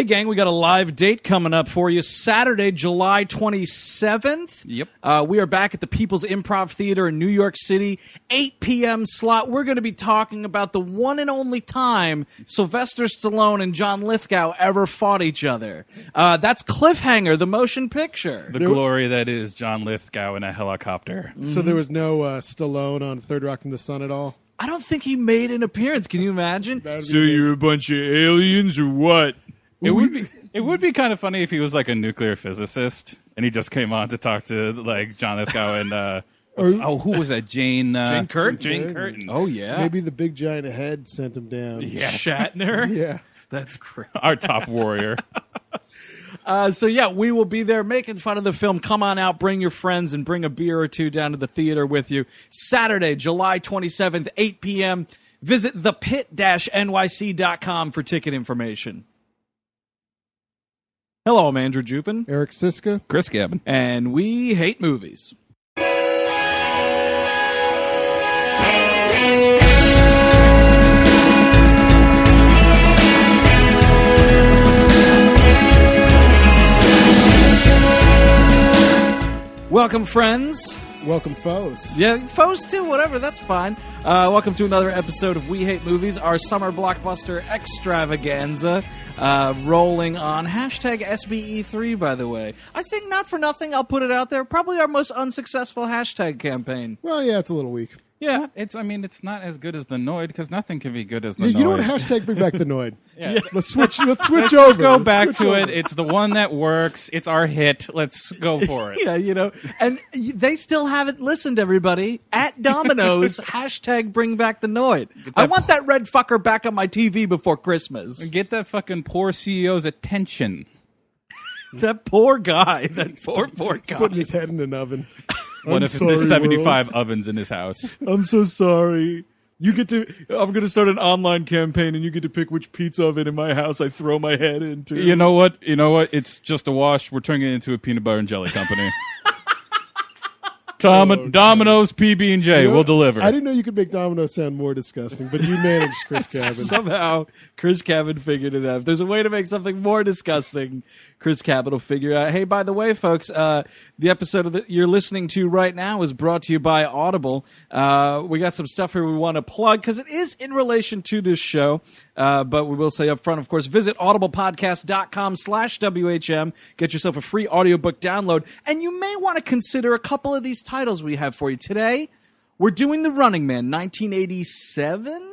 Hey, gang, we got a live date coming up for you Saturday, July 27th. Yep. Uh, we are back at the People's Improv Theater in New York City, 8 p.m. slot. We're going to be talking about the one and only time Sylvester Stallone and John Lithgow ever fought each other. Uh, that's Cliffhanger, the motion picture. The glory that is John Lithgow in a helicopter. So there was no uh, Stallone on Third Rock from the Sun at all. I don't think he made an appearance. Can you imagine? That would So you're a bunch of aliens or what? It would be it would be kind of funny if he was like a nuclear physicist and he just came on to talk to like John Lithgow and uh oh who was that Jane uh, Jane Curtin? Jane Curtin. Oh, yeah. Maybe the big giant head sent him down. Yes. Shatner? Yeah. That's great. our top warrior. Uh, so yeah, we will be there making fun of the film. Come on out, bring your friends, and bring a beer or two down to the theater with you. Saturday, July 27th, 8 p.m. Visit thepit-nyc.com for ticket information. Hello, I'm Andrew Jupin, Eric Szyszka. Chris Cabin. and we hate movies. Welcome, friends. Welcome, foes. Yeah, foes too, whatever, that's fine. Uh, welcome to another episode of We Hate Movies, our summer blockbuster extravaganza, uh, rolling on hashtag SBE3, by the way. I think not for nothing, I'll put it out there, probably our most unsuccessful hashtag campaign. Well, yeah, it's a little weak. Yeah. It's I mean it's not as good as the Noid because nothing can be good as the Yeah, Noid. you know what? Hashtag bring back the Noid. Yeah. Let's switch. Let's switch over. Let's over. just go Let's back switch to it. over. It's the one that works. It's our hit. Let's go for it. Yeah, you know, and y- they still haven't listened, everybody. At Domino's, hashtag bring back the Noid. I want that red fucker back on my TV before Christmas. Get that fucking poor CEO's attention. That poor guy. That poor, poor guy. putting his head in an oven. One I'm of sorry, the 75 world. ovens in his house. I'm so sorry. You get to. I'm going to start an online campaign, and you get to pick which pizza oven in my house I throw my head into. You know what? You know what? It's just a wash. We're turning it into a peanut butter and jelly company. Dom- oh, Domino's PB and J. You know, We'll deliver. I didn't know you could make Domino's sound more disgusting, but you managed, Chris Cabin. Somehow, Chris Cabin figured it out. If there's a way to make something more disgusting, Chris will figure out. Hey, by the way, folks, uh, the episode the, you're listening to right now is brought to you by Audible. Uh, we got some stuff here we want to plug because it is in relation to this show. Uh, but we will say up front, of course, visit audiblepodcast.com slash WHM. Get yourself a free audiobook download. And you may want to consider a couple of these titles we have for you today. We're doing The Running Man, 1987.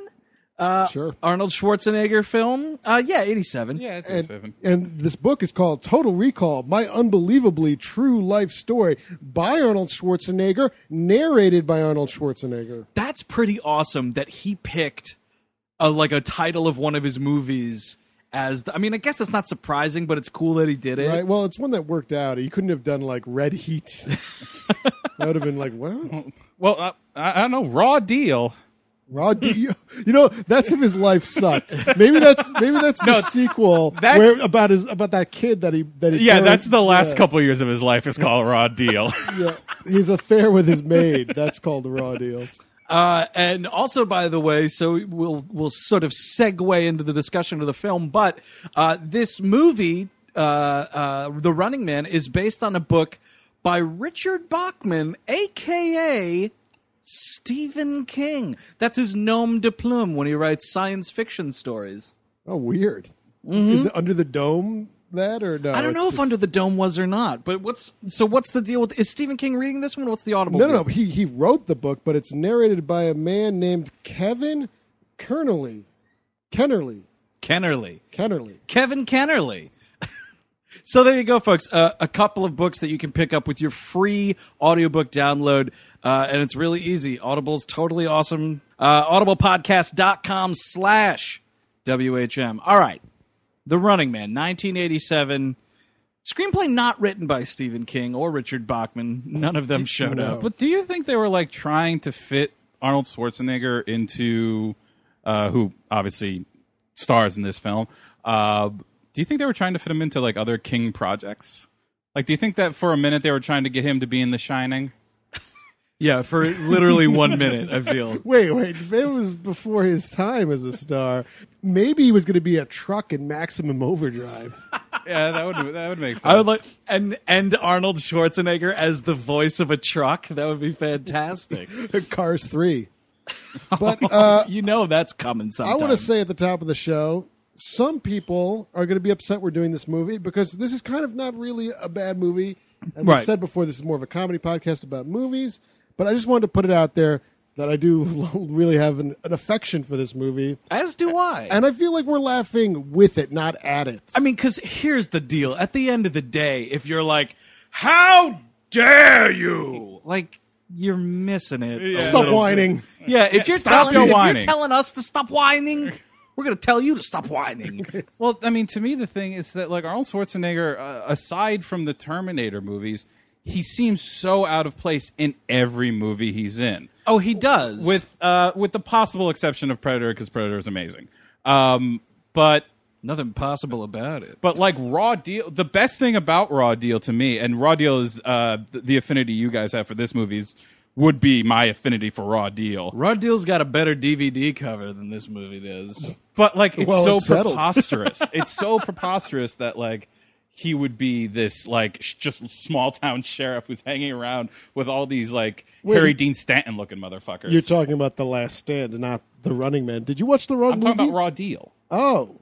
Uh, Sure. Arnold Schwarzenegger film. Uh, yeah, 87. yeah, it's a and, and this book is called Total Recall My Unbelievably True Life Story by Arnold Schwarzenegger, narrated by Arnold Schwarzenegger. That's pretty awesome that he picked a, like a title of one of his movies as the, I mean, I guess it's not surprising, but it's cool that he did it. Right? Well, it's one that worked out. He couldn't have done like Red Heat. that would have been like, what? Well, uh, I, I don't know. Raw deal. Raw Deal. You know, that's if his life sucked. Maybe that's maybe that's the No, sequel that's- where about his about that kid that he that he Yeah, turned- that's the last yeah, couple years of his life is called Raw Deal. Yeah, his affair with his maid. That's called the Raw Deal. Uh, and also, by the way, so we'll we'll sort of segue into the discussion of the film, but uh, this movie, uh, uh, The Running Man, is based on a book by Richard Bachman, aka Stephen King. That's his nom de plume when he writes science fiction stories. Oh, weird. Is it under the dome? That or no? Mm-hmm. I don't know if just- Under the Dome was or not, but what's so? What's the deal with? Is Stephen King reading this one? What's the audible? No, no, no. He he wrote the book, but it's narrated by a man named Kevin Kernerly. Kenerly. Kenerly. Kenerly. Kevin Kenerly. so there you go, folks. Uh, a couple of books that you can pick up with your free audiobook download. Uh, and it's really easy. Audible's totally awesome. Uh, audiblepodcast.com slash WHM. All right. The Running Man, 1987. Screenplay not written by Stephen King or Richard Bachman. None of them showed up. But do you think they were like trying to fit Arnold Schwarzenegger into uh, who obviously stars in this film? Uh, do you think they were trying to fit him into like other King projects? Like, do you think that for a minute they were trying to get him to be in The Shining? Yeah, for literally one minute, I feel. Wait, wait. It was before his time as a star. Maybe he was going to be a truck in Maximum Overdrive. Yeah, that would that would make sense. I would like and and Arnold Schwarzenegger as the voice of a truck. That would be fantastic. Cars 3. But uh, you know that's coming I want to say at the top of the show, some people are going to be upset we're doing this movie because this is kind of not really a bad movie. And we've Right. said before, this is more of a comedy podcast about movies. But I just wanted to put it out there that I do really have an, an affection for this movie. as do I. And I feel like we're laughing with it, not at it. I mean, because here's the deal. At the end of the day, if you're like, "How dare you!" like you're missing it. a stop little bit. whining. Yeah, if you're telling your if you're telling us to stop whining, we're gonna tell you to stop whining. Well, I mean, to me, the thing is that like Arnold Schwarzenegger, uh, aside from the Terminator movies, he seems so out of place in every movie he's in. oh, he does. with uh, with the possible exception of Predator, because Predator is amazing. Um, but nothing possible about it. but like Raw Deal, the best thing about Raw Deal to me, and Raw Deal is uh, the affinity you guys have for this movie is would be my affinity for Raw Deal. Raw Deal's got a better DVD cover than this movie does. But like it's Well, so it's preposterous. it's so preposterous that like he would be this like sh- just small town sheriff who's hanging around with all these like Harry Dean Stanton looking motherfuckers. You're talking about The Last Stand and not The Running Man. Did you watch the Run I'm movie? talking about Raw Deal. Oh.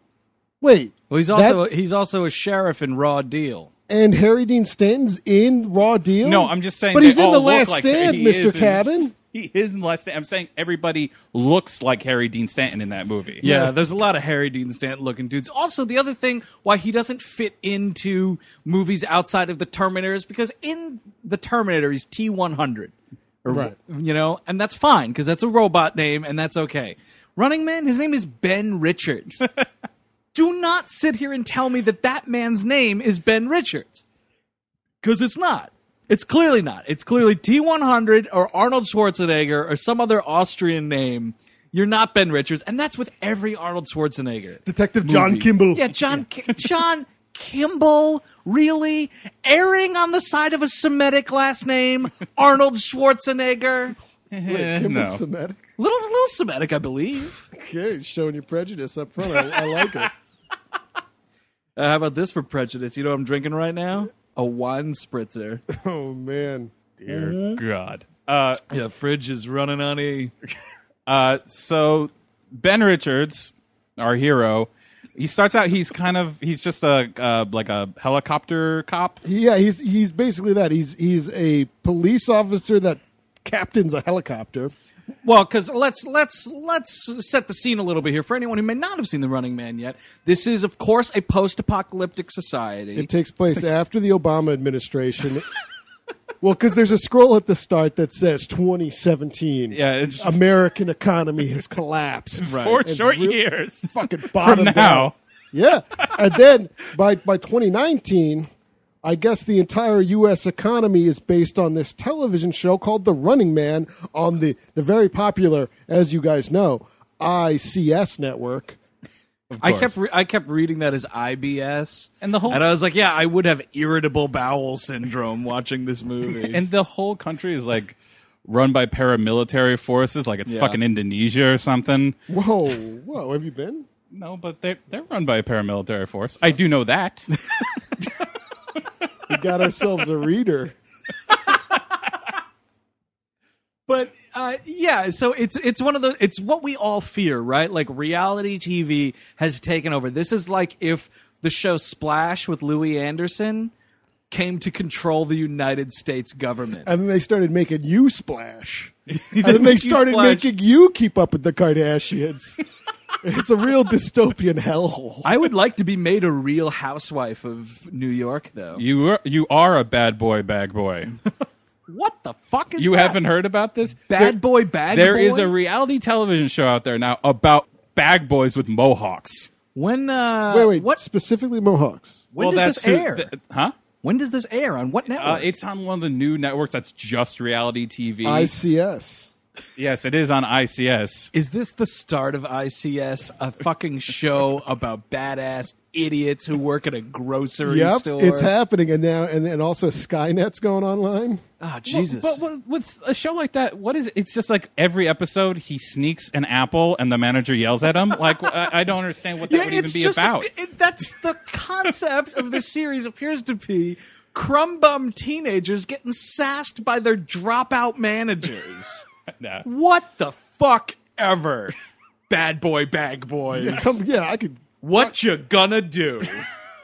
Wait. Well, he's also That- he's also a sheriff in Raw Deal. and Harry Dean Stanton's in Raw Deal? No, I'm just saying. But they he's in all The Last like Stand, he is Mr. in- Cabin. He is in The Last Stand. I'm saying everybody looks like Harry Dean Stanton in that movie. Yeah, there's a lot of Harry Dean Stanton looking dudes. Also, the other thing why he doesn't fit into movies outside of the Terminator is because in the Terminator he's T100. Or, Right. You know, and that's fine because that's a robot name and that's okay. Running Man, his name is Ben Richards. Do not sit here and tell me that that man's name is Ben Richards. Because it's not. It's clearly not. It's clearly T100 or Arnold Schwarzenegger or some other Austrian name. You're not Ben Richards, and that's with every Arnold Schwarzenegger. Detective John movie. Kimball. Yeah, John Ki- John Kimball, really erring on the side of a Semitic last name, Arnold Schwarzenegger. Kimball no. Semitic. Little little Semitic, I believe. Okay, showing your prejudice up front. I, I like it. Uh, how about this for prejudice? You know what I'm drinking right now? A wine spritzer. Oh man. Dear Mm-hmm. God. Uh, Yeah, fridge is running on E. uh, so Ben Richards, our hero, he starts out. He's kind of. He's just a uh, like a helicopter cop. Yeah, he's he's basically that. He's he's a police officer that captains a helicopter. Well, because let's let's let's set the scene a little bit here for anyone who may not have seen The Running Man yet. This is, of course, a post-apocalyptic society. It takes place after the Obama administration. well, because there's a scroll at the start that says 2017. Yeah, it's American economy has collapsed. four It's short real- years Fucking bottom from now. Yeah, and then by by 2019, I guess the entire U.S. economy is based on this television show called The Running Man on the, the very popular, as you guys know, ICS network. I kept re- I kept reading that as IBS, And the whole- and I was like, yeah, I would have irritable bowel syndrome watching this movie. and the whole country is like run by paramilitary forces, like it's Yeah. fucking Indonesia or something. Whoa, whoa, have you been? No, but they they're run by a paramilitary force. I do know that. We got ourselves a reader. But uh, yeah, so it's it's one of the it's what we all fear, right? Like reality TV has taken over. This is like if the show Splash with Louie Anderson came to control the United States government. And then they started making you splash. and They then they started splash. making you keep up with the Kardashians. it's a real dystopian hellhole. I would like to be made a real housewife of New York, though. You are, you are a bad boy, bag boy. What the fuck is You that? haven't heard about this? Bad boy, bag There boy? is a reality television show out there now about bag boys with mohawks. when uh wait, wait. what specifically Mohawks? when well, does that's this who- air? th- huh? when does this air on what network? Uh, it's on one of the new networks that's just reality TV. ICS. Yes, it is on ICS. Is this the start of ICS, a fucking show about badass idiots who work at a grocery Yep, store? it's happening, and now and then also Skynet's going online. Oh, Jesus. But, but with a show like that, what is it? It's just like every episode he sneaks an apple and the manager yells at him. Like I, I don't understand what that would even be just about. it- that's the concept of the series appears to be crumb bum teenagers getting sassed by their dropout managers. Nah. what the fuck ever? Bad boy, bag boys. Come, yeah, I could. What you gonna do?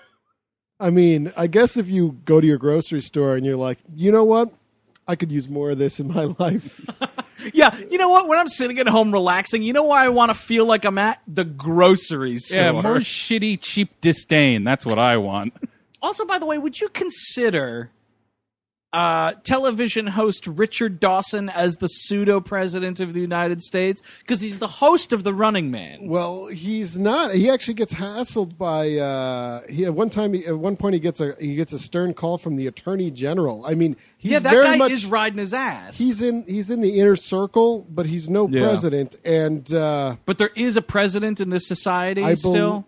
I mean, I guess if you go to your grocery store and you're like, you know what, I could use more of this in my life. Yeah, you know what? When I'm sitting at home relaxing, you know why I want to feel like I'm at the grocery store. Yeah, more shitty, cheap disdain. That's what I want. Also, by the way, would you consider uh, television host Richard Dawson as the pseudo president of the United States? Because he's the host of The Running Man. well, he's not. He actually gets hassled by. Uh, he at one time, he, at one point, he gets a he gets a stern call from the attorney general. I mean, he's yeah, that very guy much. is riding his ass. He's in he's in the inner circle, but he's no Yeah. president. And uh, but there is a president in this society I still.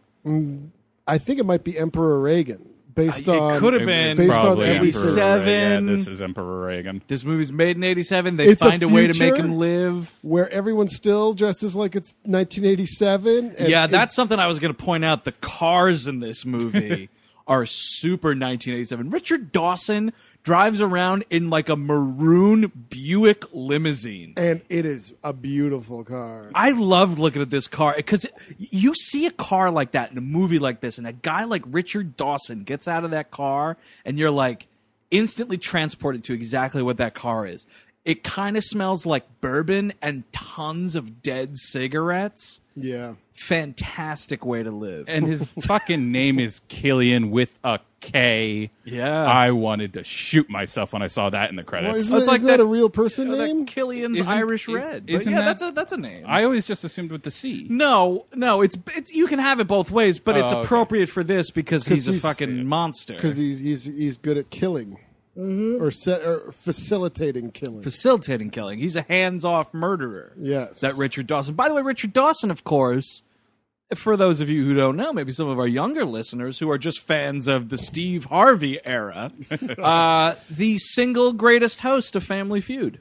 I think it might be Emperor Reagan, based Uh, it on could have been based on Probably everything. Emperor 87. Yeah, this is Emperor Reagan. This movie's made in '87. They It's a find a, way to make future. him live. where everyone still dresses like it's 1987. and yeah, it- that's something I was going to point out. The cars in this movie are super 1987. Richard Dawson drives around in like a maroon Buick limousine. and it is a beautiful car. I loved looking at this car because you see a car like that in a movie like this, and a guy like Richard Dawson gets out of that car, and you're like instantly transported to exactly what that car is. It kind of smells like bourbon and tons of dead cigarettes. Yeah. Fantastic way to live. And his fucking name is Killian with a K. Yeah. I wanted to shoot myself when I saw that in the Well, credits. isn't, It's like isn't that, that- a real person that name? Killian's Isn't- Irish i- Red. But isn't yeah, that- that's a that's a name. I always just assumed with the C. no, no, it's it's you can have it both ways, but it's Oh, okay. appropriate for this because he's, a he's- fucking monster. Because he's he's he's good at killing mm-hmm. or set or facilitating killing. facilitating killing. He's a hands-off murderer. Yes. That Richard Dawson. By the way, Richard Dawson, of course, for those of you who don't know, maybe some of our younger listeners who are just fans of the Steve Harvey era, uh, the single greatest host of Family Feud.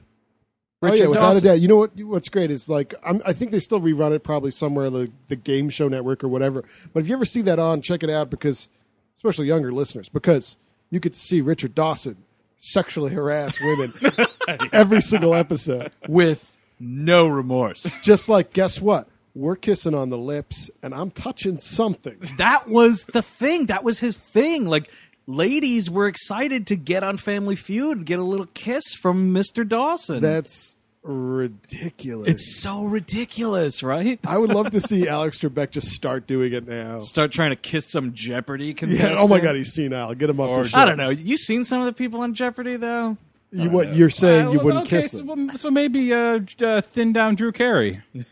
oh yeah, Richard without Dawson. a doubt. You know what? What's great is like I'm, I think they still rerun it probably somewhere the the Game Show Network or whatever. But if you ever see that on, check it out because especially younger listeners because you get to see Richard Dawson sexually harass women every single episode. with no remorse. Just like guess what? We're kissing on the lips and I'm touching something. that was the thing. That was his thing. Like ladies were excited to get on Family Feud and get a little kiss from Mr. Dawson. That's ridiculous. it's so ridiculous, right? I would love to see Alex Trebek just start doing it now. Start trying to kiss some Jeopardy contestant. Yeah, oh my god, he's senile. Get him off Or- the show. I don't know. You seen some of the people on Jeopardy though? You, what you're saying? Uh, you well, wouldn't okay, kiss so, them. well, so maybe uh, uh, thin down Drew Carey.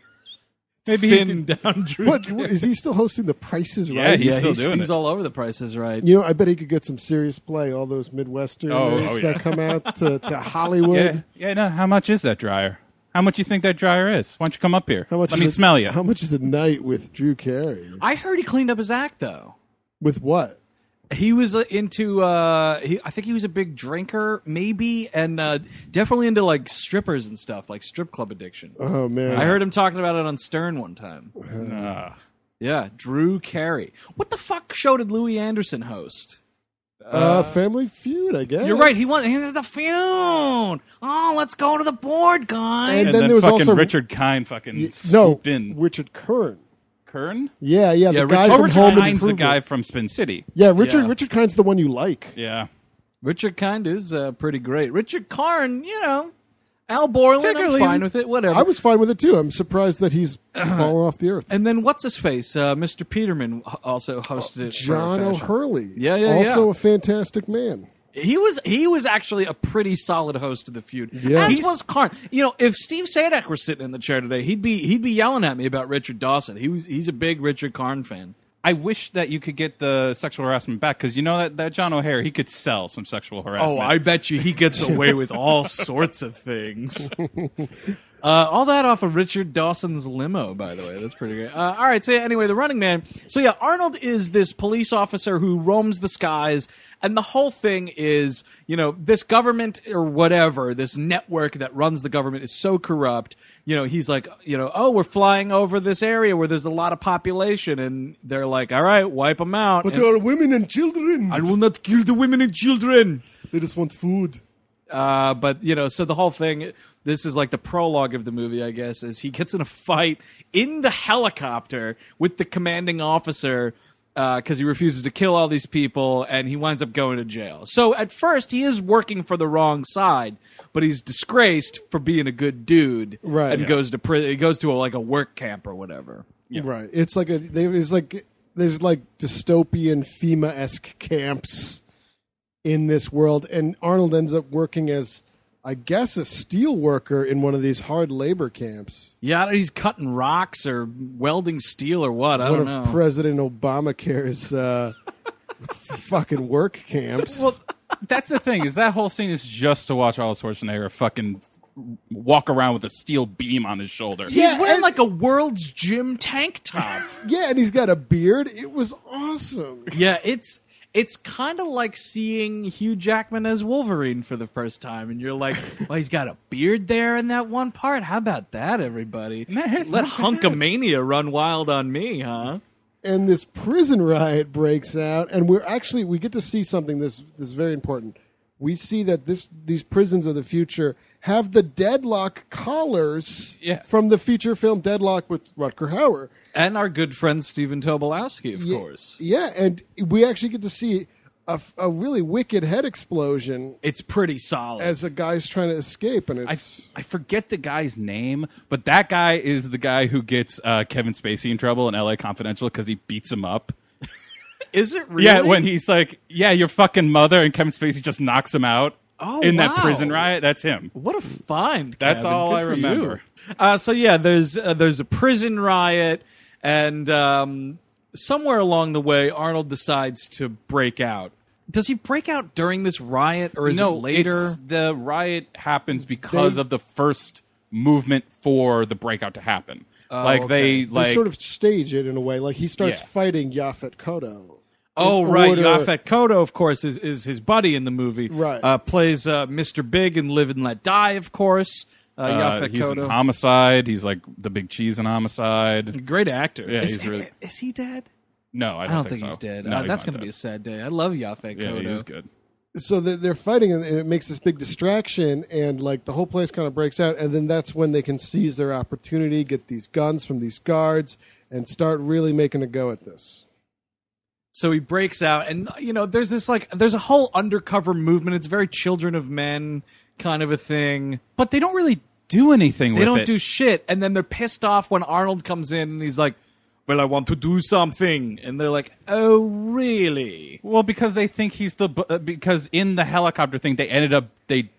Maybe he's thin down Drew. What Carey. is he still hosting the prices Yeah, right? he's yeah, still he's, doing he's it. all over the prices right. You know, I bet he could get some serious play. All those Midwesterners Oh, oh, yeah. that come out to, to Hollywood. Yeah, yeah. No, how much is that dryer? How much do you think that dryer is? Why don't you come up here? How much Let me a- smell you. How much is a night with Drew Carey? I heard he cleaned up his act though. With what? He was uh, into. Uh, he, I think he was a big drinker, maybe, and uh, definitely into like strippers and stuff, like strip club addiction. Oh man, I heard him talking about it on Stern one time. Ah. Yeah, Drew Carey. What the fuck show did Louie Anderson host? uh, Family Feud. I guess You're right. He won. Here's the feud. Oh, let's go to the board, guys. And and then then, there was fucking also- Richard Kine fucking no swooped in. Richard Kern. Kern? Yeah, yeah, the Yeah, guy Richard- Oh, from Richard Home Kind's the Improvement. guy from Spin City. Yeah, Richard. Yeah. Richard Kine's the one you like. Yeah. Richard kind is uh, pretty great. Richard Karn, you know, Al Borland, I'm Particularly- fine with it. Whatever. I was fine with it too. I'm surprised that he's fallen off the earth. and then what's his face? Uh, Mr. Peterman h- also hosted it. for John Fashion. O'Hurley. Yeah, yeah, Also yeah. a fantastic man. He was he was actually a pretty solid host of the feud. Yeah. As was Karn. You know, if Steve Sajdak were sitting in the chair today, he'd be he'd be yelling at me about Richard Dawson. He was he's a big Richard Karn fan. I wish that you could get the sexual harassment back because you know that, that John O'Hare, he could sell some sexual oh, harassment. Oh, I bet you he gets away with all sorts of things. Uh, all that off of Richard Dawson's limo, by the way. That's pretty good. Uh, all right. So yeah, anyway, the Running Man. So yeah, Arnold is this police officer who roams the skies, and the whole thing is, you know, this government or whatever, this network that runs the government is so corrupt. You know, he's like, you know, oh, we're flying over this area where there's a lot of population, and they're like, all right, wipe them out. But And, there are women and children. I will not kill the women and children. They just want food. Uh, but you know, so the whole thing. This is like the prologue of the movie, I guess. Is he gets in a fight in the helicopter with the commanding officer uh, because he refuses to kill all these people, and he winds up going to jail. So at first, he is working for the wrong side, but he's disgraced for being a good dude, Right. And Yeah. goes to prison. He goes to a, like a work camp or whatever. Right. It's like a there's like there's like dystopian FEMA esque camps in this world, and Arnold ends up working as I guess a steel worker in one of these hard labor camps. Yeah, he's cutting rocks or welding steel or what? I one don't of know. President Obamacare's uh, fucking work camps. Well, that's the thing is that whole scene is just to watch Arnold Schwarzenegger fucking walk around with a steel beam on his shoulder. He's wearing and- like a World's Gym tank top. yeah, and he's got a beard. It was awesome. yeah, it's it's kind of like seeing Hugh Jackman as Wolverine for the first time, and you're like, "Well, he's got a beard there in that one part. How about that, everybody? No, Let not bad. Hulkamania run wild on me, huh?" and this prison riot breaks out and we're actually we get to see something this this is very important we see that this these prisons of the future have the deadlock collars Yeah. from the feature film deadlock with rutger hauer And our good friend Stephen Tobolowsky, of Ye- course. yeah and we actually get to see a, f- a really wicked head explosion It's pretty solid. as a guy's trying to escape and I, it's I forget the guy's name, but that guy is the guy who gets uh, Kevin Spacey in trouble in L.A. Confidential because he beats him up. Is it really? Yeah, when he's like, "Yeah, your fucking mother," and Kevin Spacey just knocks him out Oh, in that wow. prison riot. That's him. What a find! That's Kevin. all Good I for remember. Uh, so yeah, there's uh, there's a prison riot, and um, somewhere along the way, Arnold decides to break out. Does he break out during this riot, or is no, it later? it's- the riot happens because They- of the first movement for the breakout to happen. like okay. they they like sort of stage it in a way like he starts Yeah. fighting Yaphet Kotto Oh right, order- Yaphet Kotto, of course, is, is his buddy in the movie. Right. uh, plays uh, Mr. Big and Live and Let Die, of course. Uh, uh, Yaphet he's in Kotto, homicide. He's like the big cheese in homicide. great actor. Yeah, is, he's really- is he dead? No, I I don't, don't think, so. he's dead. No, Uh, he's that's not going to be a dead. sad day. I love Yaphet Yeah, Kotto. he's good. so they're, they're fighting and it makes this big distraction and like the whole place kind of breaks out and then that's when they can seize their opportunity get these guns from these guards and start really making a go at this so he breaks out and you know there's this like there's a whole undercover movement it's very children of men kind of a thing. But they don't really do anything they with don't it. do shit and then they're pissed off when arnold comes in and he's like well i want to do something. And they're like oh really? Well, because they think he's the bu- uh, because in the helicopter thing they ended up they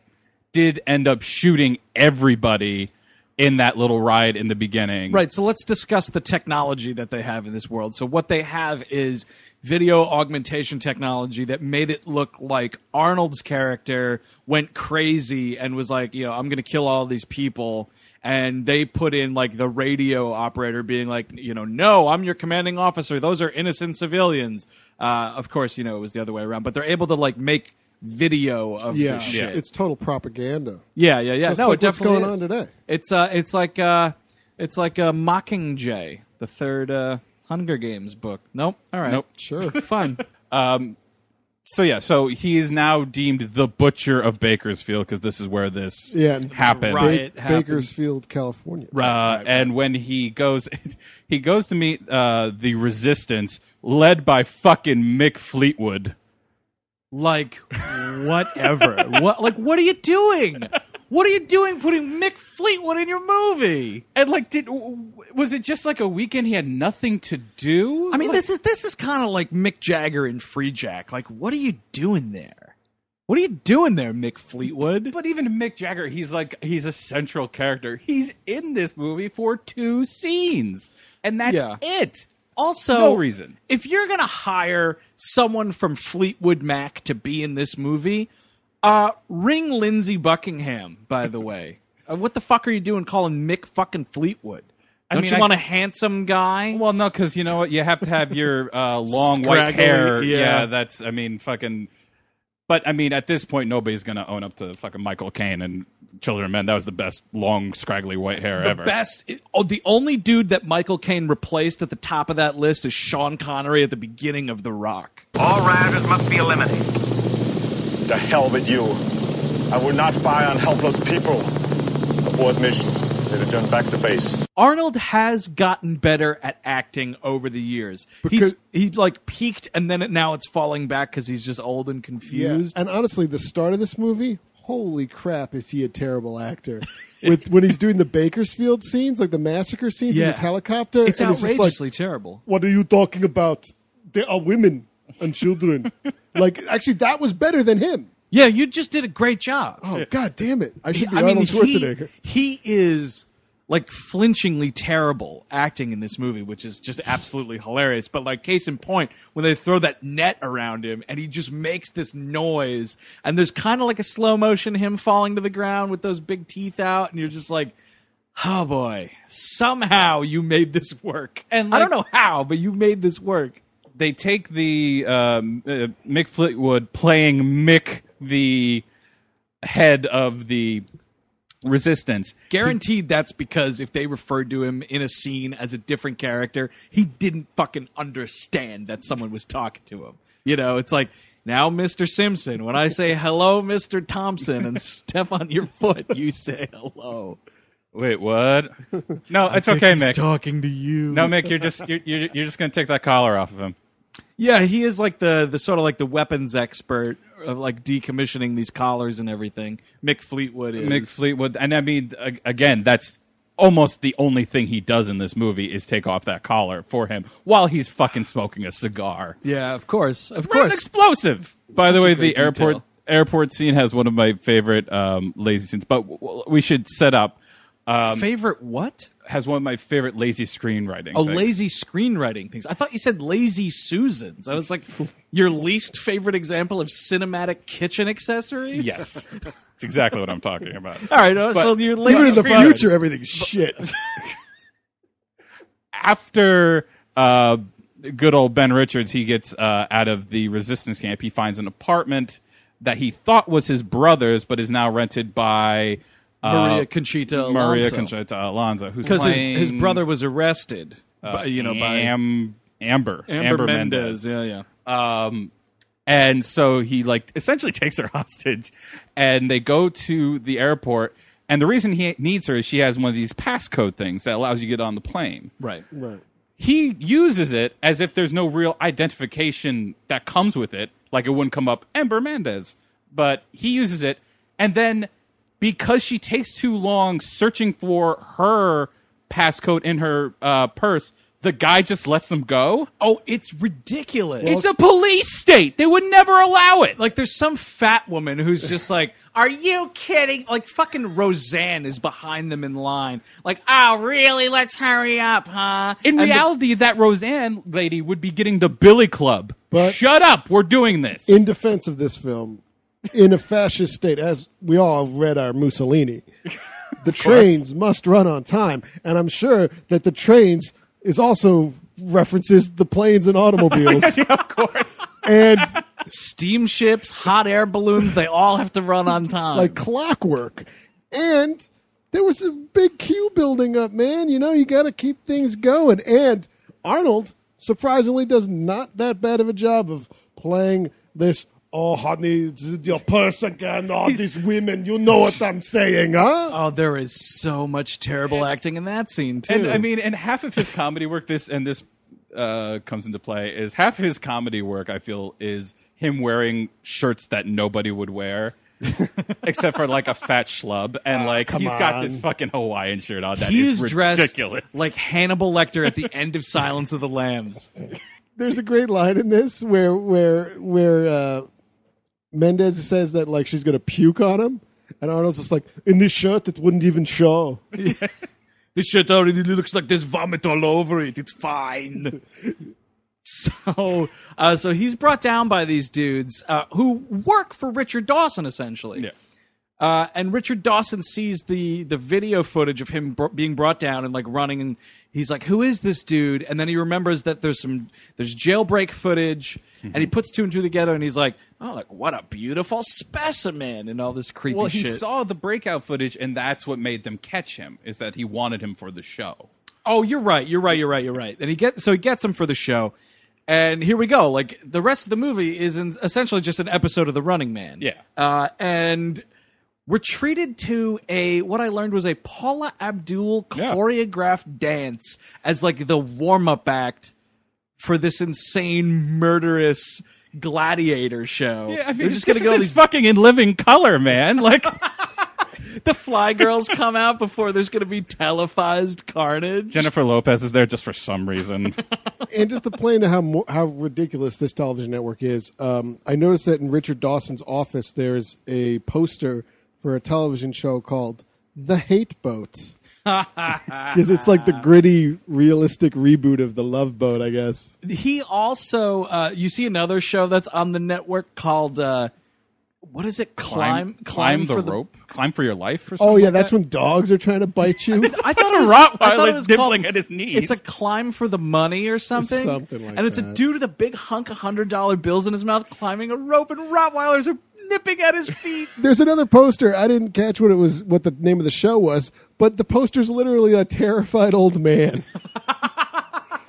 did end up shooting everybody in that little ride in the beginning. Right. So let's discuss the technology that they have in this world. So what they have is video augmentation technology that made it look like Arnold's character went crazy and was like, you know, I'm going to kill all these people. And they put in like the radio operator being like, you know, no, I'm your commanding officer. Those are innocent civilians. Uh, of course, you know, it was the other way around, but they're able to like make video of Yeah, this shit. it's total propaganda. Yeah, yeah, yeah. Just no, like it what's definitely going is. on today. It's uh, it's like uh, it's like a Mockingjay, the third uh, Hunger Games book. Nope. All right. Nope. Sure. Fine. um, So yeah, so he is now deemed the butcher of Bakersfield because this is where this Yeah, happened. Right. Ba- happened. Bakersfield, California. Uh, and when he goes, he goes to meet uh, the resistance, led by fucking Mick Fleetwood. Like whatever. what? Like what are you doing? What are you doing putting Mick Fleetwood in your movie? And like, did was it just like a weekend he had nothing to do? I mean, Like- this is this is kind of like Mick Jagger in Freejack. Like, what are you doing there? What are you doing there, Mick Fleetwood? But even Mick Jagger, he's like he's a central character. He's in this movie for two scenes, and that's Yeah. it. Also, No reason. If you're gonna hire someone from Fleetwood Mac to be in this movie, uh, ring Lindsey Buckingham. By the way, uh, what the fuck are you doing calling Mick fucking Fleetwood? I Don't mean, you I- want a handsome guy? Well, no, because you know what, you have to have your uh, long white hair. yeah. that's I mean, fucking. But I mean, at this point, nobody's gonna own up to fucking Michael Caine and Children of Men. That was the best long, scraggly white hair the ever. best. Oh, the only dude that Michael Caine replaced at the top of that list is Sean Connery at the beginning of The Rock. All rioters must be eliminated. The hell with you. I will not buy on helpless people. Abort mission. They return back to base. Arnold has gotten better at acting over the years. Because- he's he like peaked and then it, now it's falling back because he's just old and confused. Yeah. confused. And honestly, the start of this movie, holy crap, is he a terrible actor? With when he's doing the Bakersfield scenes, like the massacre scenes in Yeah. his helicopter, It's and just like, outrageously terrible. what are you talking about? There are women and children. like, actually, that was better than him. Yeah, you just did a great job. Oh, god damn it! I should be I mean, Arnold Schwarzenegger. he, he is like flinchingly terrible acting in this movie, which is just absolutely hilarious. But like case in point, when they throw that net around him and he just makes this noise, and there's kind of like a slow motion him falling to the ground with those big teeth out, and you're just like. Oh boy! Somehow you made this work, And, I don't know how, but you made this work. they take the um, uh, Mick Fleetwood playing Mick, the head of the resistance. Guaranteed that's because if they referred to him in a scene as a different character, he didn't fucking understand that someone was talking to him. You know, it's like, now, Mr. Simpson, when I say hello, Mr. Thompson, and step on your foot, you say hello. Wait, what? No, it's okay, He's Mick. talking to you. No, Mick, you're just you're, you're, you're just gonna take that collar off of him. Yeah, he is like the the sort of like the weapons expert of like decommissioning these collars and everything. Mick Fleetwood is. Mick Fleetwood, and I mean, a- again, that's almost the only thing he does in this movie is take off that collar for him while he's fucking smoking a cigar. yeah, of course, of course. explosive. By the Such a way, great the airport detail. airport scene has one of my favorite um, lazy scenes. But w- w- we should set up Favorite what? Has one of my favorite lazy screenwriting. Oh, things. lazy screenwriting things. I thought you said lazy Susans. I was like, your least favorite example of cinematic kitchen accessories? Yes, that's exactly what I'm talking about. All right, uh, so But- your Even lazy in the screenwriting. future, everything's shit. after uh, good old Ben Richards, he gets uh, out of the resistance camp. He finds an apartment that he thought was his brother's, but is now rented by uh, Maria Conchita Maria Alonso. Conchita Alonso, who's Because his, his brother was arrested, uh, by, you know, by Am- Amber Amber, Mendez. Yeah, yeah. Um, and so he like essentially takes her hostage, and they go to the airport. And the reason he needs her is she has one of these passcode things that allows you to get on the plane. Right. right. he uses it as if there's no real identification that comes with it, like it wouldn't come up Amber Mendez. But he uses it, and then because she takes too long searching for her passcode in her uh, purse, the guy just lets them go. Oh, it's ridiculous. it's a police state. They would never allow it. like there's some fat woman who's just like, "Are you kidding?" Like fucking Roseanne is behind them in line. Like, "Oh, really? Let's hurry up, huh?" In And the- reality, that Roseanne lady would be getting the Billy Club. But- Shut up, we're doing this. in defense of this film, in a fascist state, as we all have read our Mussolini, the trains must run on time, and I'm sure that the trains is also references the planes and automobiles, of course. and steamships, hot air balloons, they all have to run on time. like clockwork, and there was a big queue building up, man. You know, you got to keep things going, and Arnold surprisingly does not that bad of a job of playing this. Oh, honey, your purse again. All these women, you know what I'm saying, huh? oh, there is so much terrible acting in that scene too. And I mean, and half of his comedy work, this and this uh, comes into play, is half of his comedy work. I feel is him wearing shirts that nobody would wear, except for like a fat schlub, and like come he's got this on. fucking Hawaiian shirt on. That he is is dressed ridiculous. like Hannibal Lecter at the end of Silence of the Lambs. There's a great line in this where where where uh, Mendez says that like she's gonna puke on him, and Arnold's just like, in this shirt it wouldn't even show. This shirt already looks like there's vomit all over it. It's fine. so, uh, so he's brought down by these dudes uh, who work for Richard Dawson, essentially. Yeah. Uh, and Richard Dawson sees the the video footage of him br- being brought down and like running, and he's like, "Who is this dude?" And then he remembers that there's some there's jailbreak footage, and he puts two and two together, and he's like, "Oh, like what a beautiful specimen!" and all this creepy well, he shit. saw the breakout footage, and that's what made them catch him. Is that he wanted him for the show? Oh, you're right. You're right. You're right. You're right. And he gets so he gets him for the show, and here we go. Like the rest of the movie is in, essentially just an episode of The Running Man. Yeah. Uh, and we're treated to a what I learned was a Paula Abdul Yeah. choreographed dance as like the warm up act for this insane murderous gladiator show. Yeah, I mean, We're just just gonna this go is these fucking in living color, man. Like. the fly girls come out before there's gonna be televised carnage. Jennifer Lopez is there just for some reason. and just to play into how how ridiculous this television network is, um, I noticed that in Richard Dawson's office there's a poster for a television show called The Hate Boat. Because it's like the gritty, realistic reboot of The Love Boat, I guess. he also uh, you see another show that's on the network called uh, what is it climb climb, the for rope, climb for your life. Or something Oh yeah, like that's that? when dogs are trying to bite you. I thought a it was, I Rottweiler's nibbling at his knees. It's a climb for the money or something. Something like and it's a dude with a big hunk of hundred dollar bills in his mouth climbing a rope, and Rottweilers are nipping at his feet. There's another poster. I didn't catch what it was, what the name of the show was, but the poster's literally a terrified old man.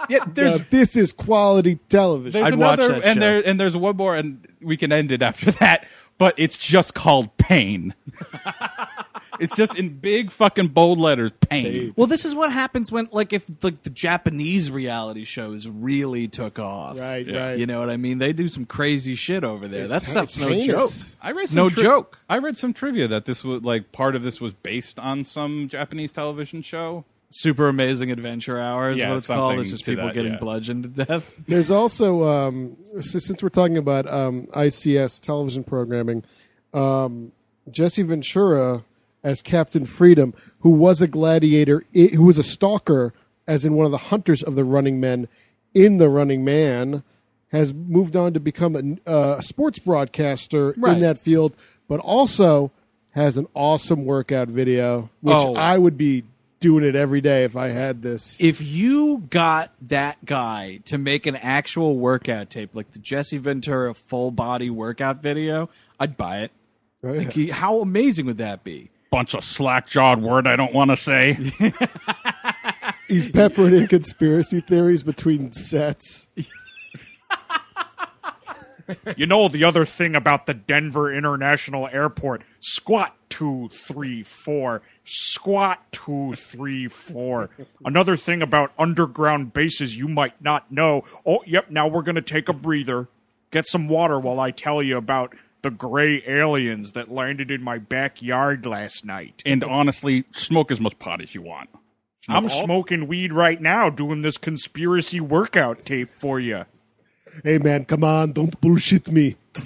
yeah. Now, this is quality television. there's I'd watch another that and show. there and there's one more and we can end it after that. But it's just called pain. It's just in big fucking bold letters, pain. Well, this is what happens when, like, if like the Japanese reality shows really took off, Right, Yeah. right. You know what I mean? They do some crazy shit over there. that It's- stuff's it's no heinous. joke. I read some no tri- joke. I read some trivia that this was like part of this was based on some Japanese television show. Super amazing adventure hours. Yeah, what it's called. something It's just to people that, getting yeah. bludgeoned to death. There's also, um, s- since we're talking about um, ICS television programming, um, Jesse Ventura as Captain Freedom, who was a gladiator, who was a stalker, as in one of the hunters of the Running Men in the Running Man, has moved on to become a, uh, sports broadcaster Right. in that field, but also has an awesome workout video, which Oh. I would be doing it every day if I had this. If you got that guy to make an actual workout tape, like the Jesse Ventura full body workout video, I'd buy it. Like, how amazing would that be? Bunch of slack jawed word I don't want to say. He's peppering in conspiracy theories between sets. You know the other thing about the Denver International Airport? Squat two, three, four. Squat two, three, four. Another thing about underground bases you might not know. Oh, yep, now we're going to take a breather. Get some water while I tell you about the gray aliens that landed in my backyard last night. and honestly, smoke as much pot as you want. I'm smoking weed right now doing this conspiracy workout tape for you. Hey man, come on, don't bullshit me.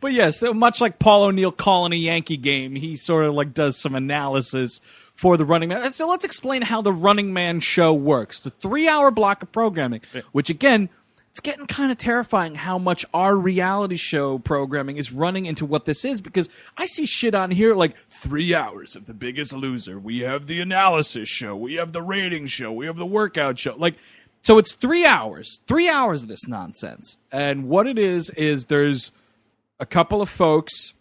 But yeah, so much like Paul O'Neill calling a Yankee game, he sort of like does some analysis for the Running Man. So let's explain how the Running Man show works. The three-hour block of programming, which again, it's getting kind of terrifying how much our reality show programming is running into what this is because I see shit on here like three hours of the Biggest Loser. We have the analysis show. We have the rating show. We have the workout show. Like. So it's three hours, three hours of this nonsense. And what it is, is there's a couple of folks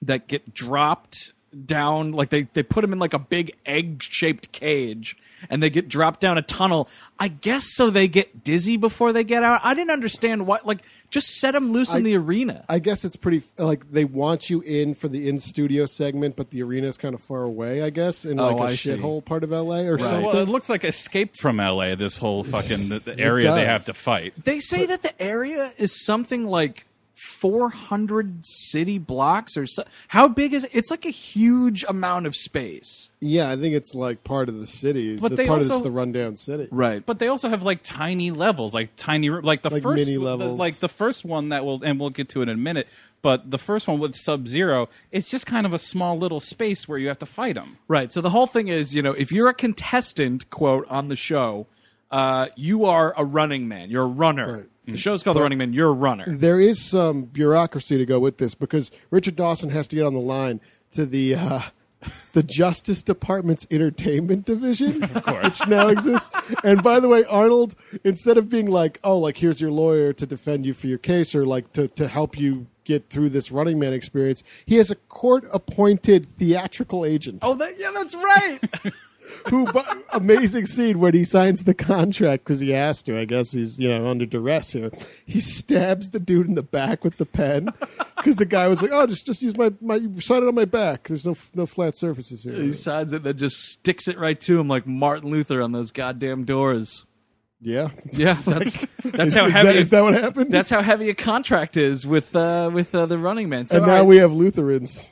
that get dropped down like they, they put them in like a big egg shaped cage and they get dropped down a tunnel i guess so they get dizzy before they get out i didn't understand what like just set them loose in the arena I guess it's pretty like they want you in for the in studio segment, but the arena is kind of far away. I guess in like Oh, a I see. shithole part of LA or something. Well, it looks like Escape from LA. This whole fucking the, the area they have to fight. they say that the area is something like 400 city blocks or so how big is it it's like a huge amount of space yeah, I think it's like part of the city. But the they part of also- it's the rundown city. right But they also have like tiny levels, like tiny, like the Like first, mini the- like the first one that will, and we'll get to it in a minute. But the first one with Sub Zero, it's just kind of a small little space where you have to fight them. Right. So the whole thing is, you know, if you're a contestant, quote, on the show, uh, you are a running man. You're a runner. Right. The show's called The Running Man. You're a runner. There is some bureaucracy to go with this because Richard Dawson has to get on the line to the uh, the Justice Department's entertainment division, of course. which now exists. And by the way, Arnold, instead of being like, "Oh, like here's your lawyer to defend you for your case," or like to to help you get through this Running Man experience, he has a court appointed theatrical agent. Oh, that, yeah, that's right. who amazing scene when he signs the contract because he has to. I guess he's you know under duress here. He stabs the dude in the back with the pen because the guy was like, "Oh, just just use my my sign it on my back. There's no no flat surfaces here." he signs it, and then just sticks it right to him like Martin Luther on those goddamn doors. yeah, Yeah, that's that's is, how is heavy. that, is that what happened? that's how heavy a contract is with uh, with uh, the Running Man. So and now right. we have Lutherans.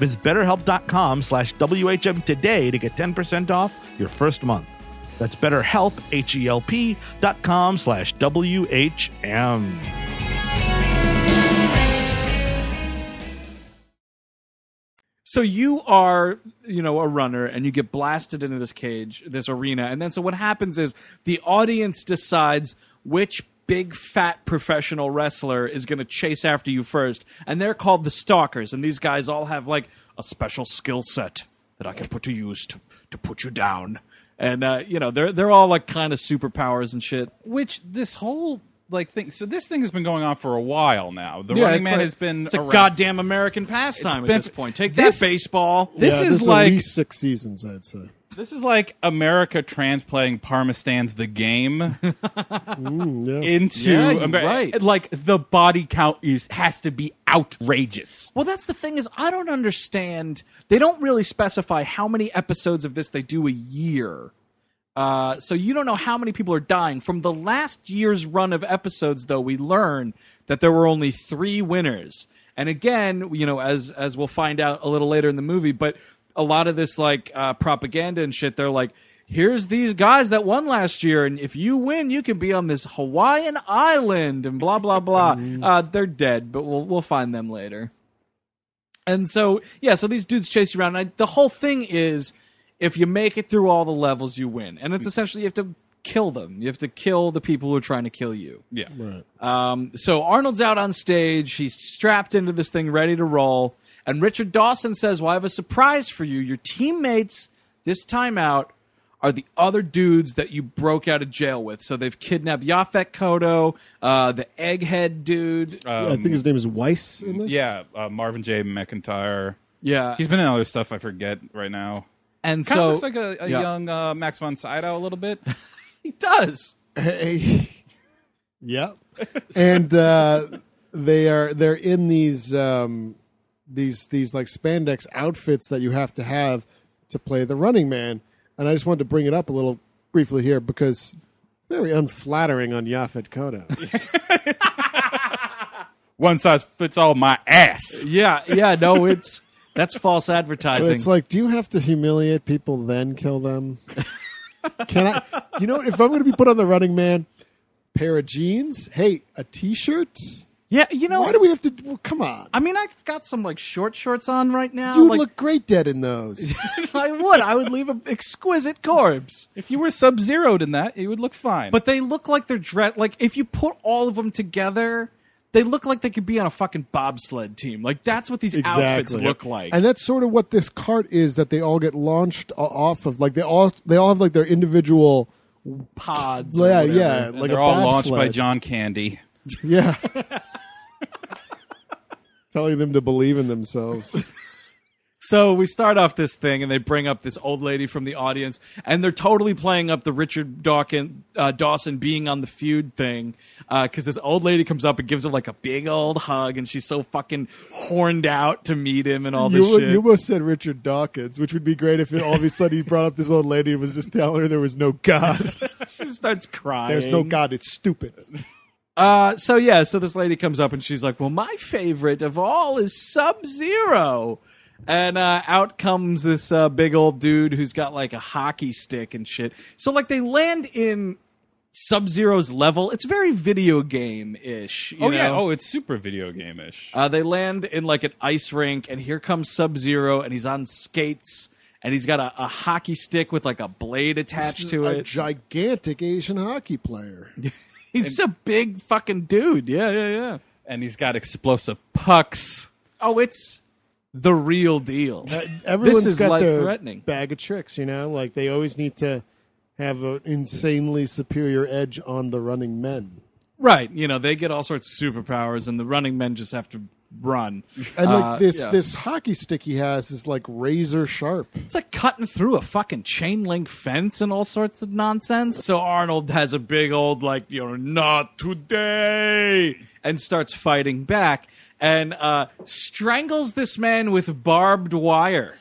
Visit betterhelp.com slash WHM today to get 10% off your first month. That's betterhelp, H-E-L-P dot com slash W-H-M. So you are, you know, a runner and you get blasted into this cage, this arena, and then so what happens is the audience decides which big fat professional wrestler is going to chase after you first, and they're called the stalkers, and these guys all have like a special skill set that I can put to use to to put you down. And uh, you know, they're they're all like kind of superpowers and shit. Which this whole like thing. So this thing has been going on for a while now. The Running it's Man like- has been it's a goddamn American pastime been- at this point. Take this- that baseball. This Yeah, is at like least six seasons, I'd say. This is like America transplaying Parmestan's The Game Mm, yes. into Yeah, you're Amer- right. Like the body count is has to be outrageous. Well, that's the thing is I don't understand. They don't really specify how many episodes of this they do a year. Uh, so you don't know how many people are dying. From the last year's run of episodes, though, we learn that there were only three winners. And again, you know, as as we'll find out a little later in the movie, but a lot of this like uh, propaganda and shit, they're like, here's these guys that won last year, and if you win, you can be on this Hawaiian island and blah blah blah. Uh, they're dead, but we'll we'll find them later. And so, yeah, so these dudes chase you around. And I, the whole thing is if you make it through all the levels, you win. And it's essentially you have to kill them. You have to kill the people who are trying to kill you. Yeah. Um, so Arnold's out on stage. He's strapped into this thing, ready to roll. And Richard Dawson says, Well, I have a surprise for you. Your teammates this time out are the other dudes that you broke out of jail with. So they've kidnapped Yaphet Kotto, uh, the egghead dude. I think his name is Weiss in this. Yeah, uh, Marvin J. McIntyre. yeah. He's been in other stuff I forget right now. and Kind of so looks like a, a yeah. young uh, Max von Sydow a little bit. he does. Hey. yeah. And uh, they are they're in these um, these these like spandex outfits that you have to have to play the running man. And I just wanted to bring it up a little briefly here because very unflattering on Yaphet Kotto. One size fits all my ass. Yeah, yeah, no, it's that's false advertising. it's like, do you have to humiliate people then kill them? Can I? You know, if I'm going to be put on the running man, pair of jeans. Hey, a t-shirt. Yeah, you know, Why do we have to? Well, come on. I mean, I've got some like short shorts on right now. You like, look great dead in those. I would, I would leave an exquisite corpse. If you were sub zeroed in that, it would look fine. But they look like they're dressed. Like if you put all of them together, they look like they could be on a fucking bobsled team. Like that's what these outfits look like. And that's sort of what this cart is that they all get launched off of. Like they all they all have like their individual. Pods. Yeah, whatever. yeah. And like they're a all launched by. John Candy. Yeah. Telling them to believe in themselves. So we start off this thing, and they bring up this old lady from the audience, and they're totally playing up the Richard Dawkins, uh, Dawson being on the feud thing, because this old lady comes up and gives her like a big old hug, and she's so fucking horned out to meet him and all this you, shit. you almost said Richard Dawkins, which would be great if all of a sudden he brought up this old lady and was just telling her there was no God. she starts crying. There's no God. It's stupid. Uh, so yeah, so this lady comes up and she's like, "Well, my favorite of all is Sub Zero," and uh, out comes this uh, big old dude who's got like a hockey stick and shit. So like they land in Sub Zero's level. It's very video game ish. Oh yeah. Oh, it's super video game ish. Uh, they land in like an ice rink, and here comes Sub Zero, and he's on skates, and he's got a, a hockey stick with like a blade attached to it. a it. gigantic Asian hockey player. he's a big fucking dude. Yeah, yeah, yeah. and he's got explosive pucks. Oh, it's the real deal. Everyone's this is got life their threatening. bag of tricks, you know. Like they always need to have an insanely superior edge on the running men. Right. You know, they get all sorts of superpowers, and the running men just have to run. And like Uh, this yeah. this hockey stick he has is like razor sharp. It's like cutting through a fucking chain link fence and all sorts of nonsense. So Arnold has a big old like you know not today and starts fighting back and uh, strangles this man with barbed wire.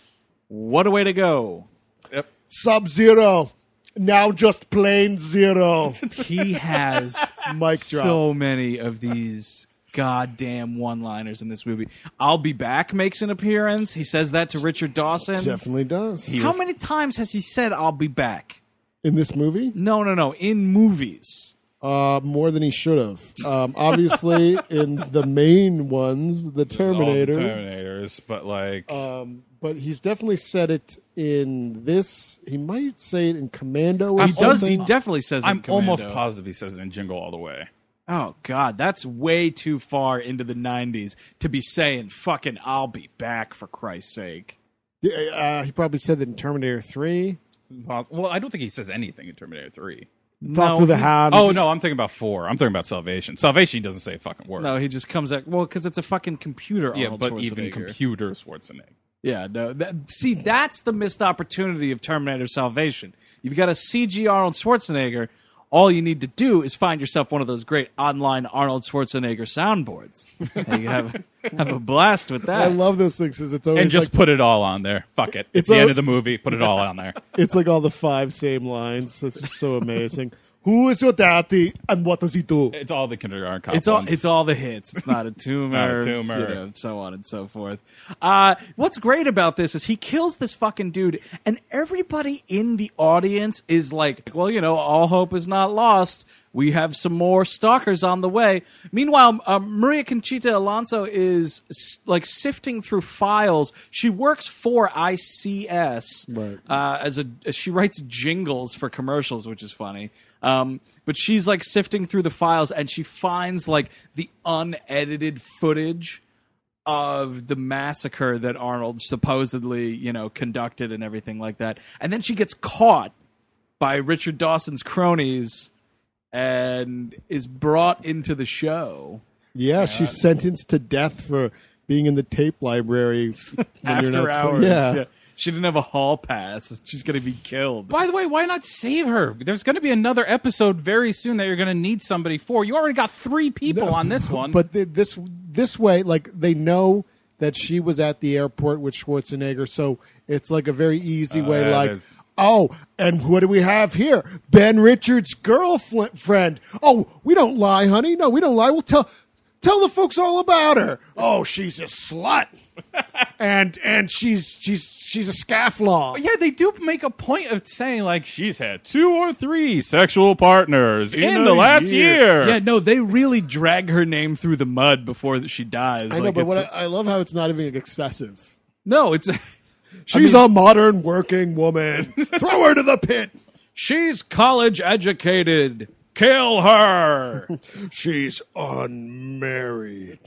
What a way to go! Yep. Sub Zero. Now just plain zero. He has Mic drop. so many of these goddamn one-liners in this movie. I'll be back makes an appearance. He says that to Richard Dawson. Definitely does. How many times has he said "I'll be back"? In this movie? No, no, no. In movies. Uh, more than he should have. Um, obviously, in the main ones, the All the Terminator. Terminators, but like Um, but he's definitely said it in this. He might say it in Commando. Or He does. He something. definitely says. in I'm almost Commando. positive he says it in Jingle All the Way. Oh God, that's way too far into the '90s to be saying "fucking I'll be back" for Christ's sake. Yeah, uh, he probably said that in Terminator Three. Well, I don't think he says anything in Terminator 3. Talk No, to the he- hound. Oh, no, I'm thinking about 4. I'm thinking about Salvation. Salvation doesn't say a fucking word. No, he just comes out. Well, because it's a fucking computer. yeah, Arnold but even Schwarzenegger. computer Schwarzenegger. Yeah, no. That, see, that's the missed opportunity of Terminator Salvation. You've got a CG Arnold Schwarzenegger. All you need to do is find yourself one of those great online Arnold Schwarzenegger soundboards. and you have have a blast with that. I love those things because it's always And just like, put it all on there. Fuck it. It's, It's the a- end of the movie. Put it all on there. it's like all the five same lines. That's just so amazing. Who is your daddy and what does he do? It's all the kindergarten cop It's all ones. it's all the hits. It's not a tumor, Not a tumor. you know, so on and so forth. Uh, what's great about this is he kills this fucking dude, and everybody in the audience is like, "Well, you know, all hope is not lost. We have some more stalkers on the way." Meanwhile, uh, Maria Conchita Alonso is s- like sifting through files. She works for ICS Right. uh, as a as she writes jingles for commercials, which is funny. Um, but she's like sifting through the files and she finds like the unedited footage of the massacre that Arnold supposedly, you know, conducted and everything like that. And then she gets caught by Richard Dawson's cronies and is brought into the show. Yeah, she's sentenced to death for being in the tape library after hours. Yeah. She didn't have a hall pass. She's going to be killed. By the way, why not save her? There's going to be another episode very soon that you're going to need somebody for. You already got three people on this one. But th- this this way, like they know that she was at the airport with Schwarzenegger, so it's like a very easy way. Uh, like, there's- oh, and what do we have here? Ben Richards' girlfriend. Oh, we don't lie, honey. No, we don't lie. We'll tell tell the folks all about her. Oh, she's a slut, and and she's she's she's a scafflaw. yeah, they do make a point of saying like she's had two or three sexual partners in, a the last year. year. Yeah, no, they really drag her name through the mud before she dies. I know, Like, but it's what a- I, I love how it's not even excessive. no, it's She's a modern working woman. Throw her to the pit. she's college educated. Kill her. She's unmarried.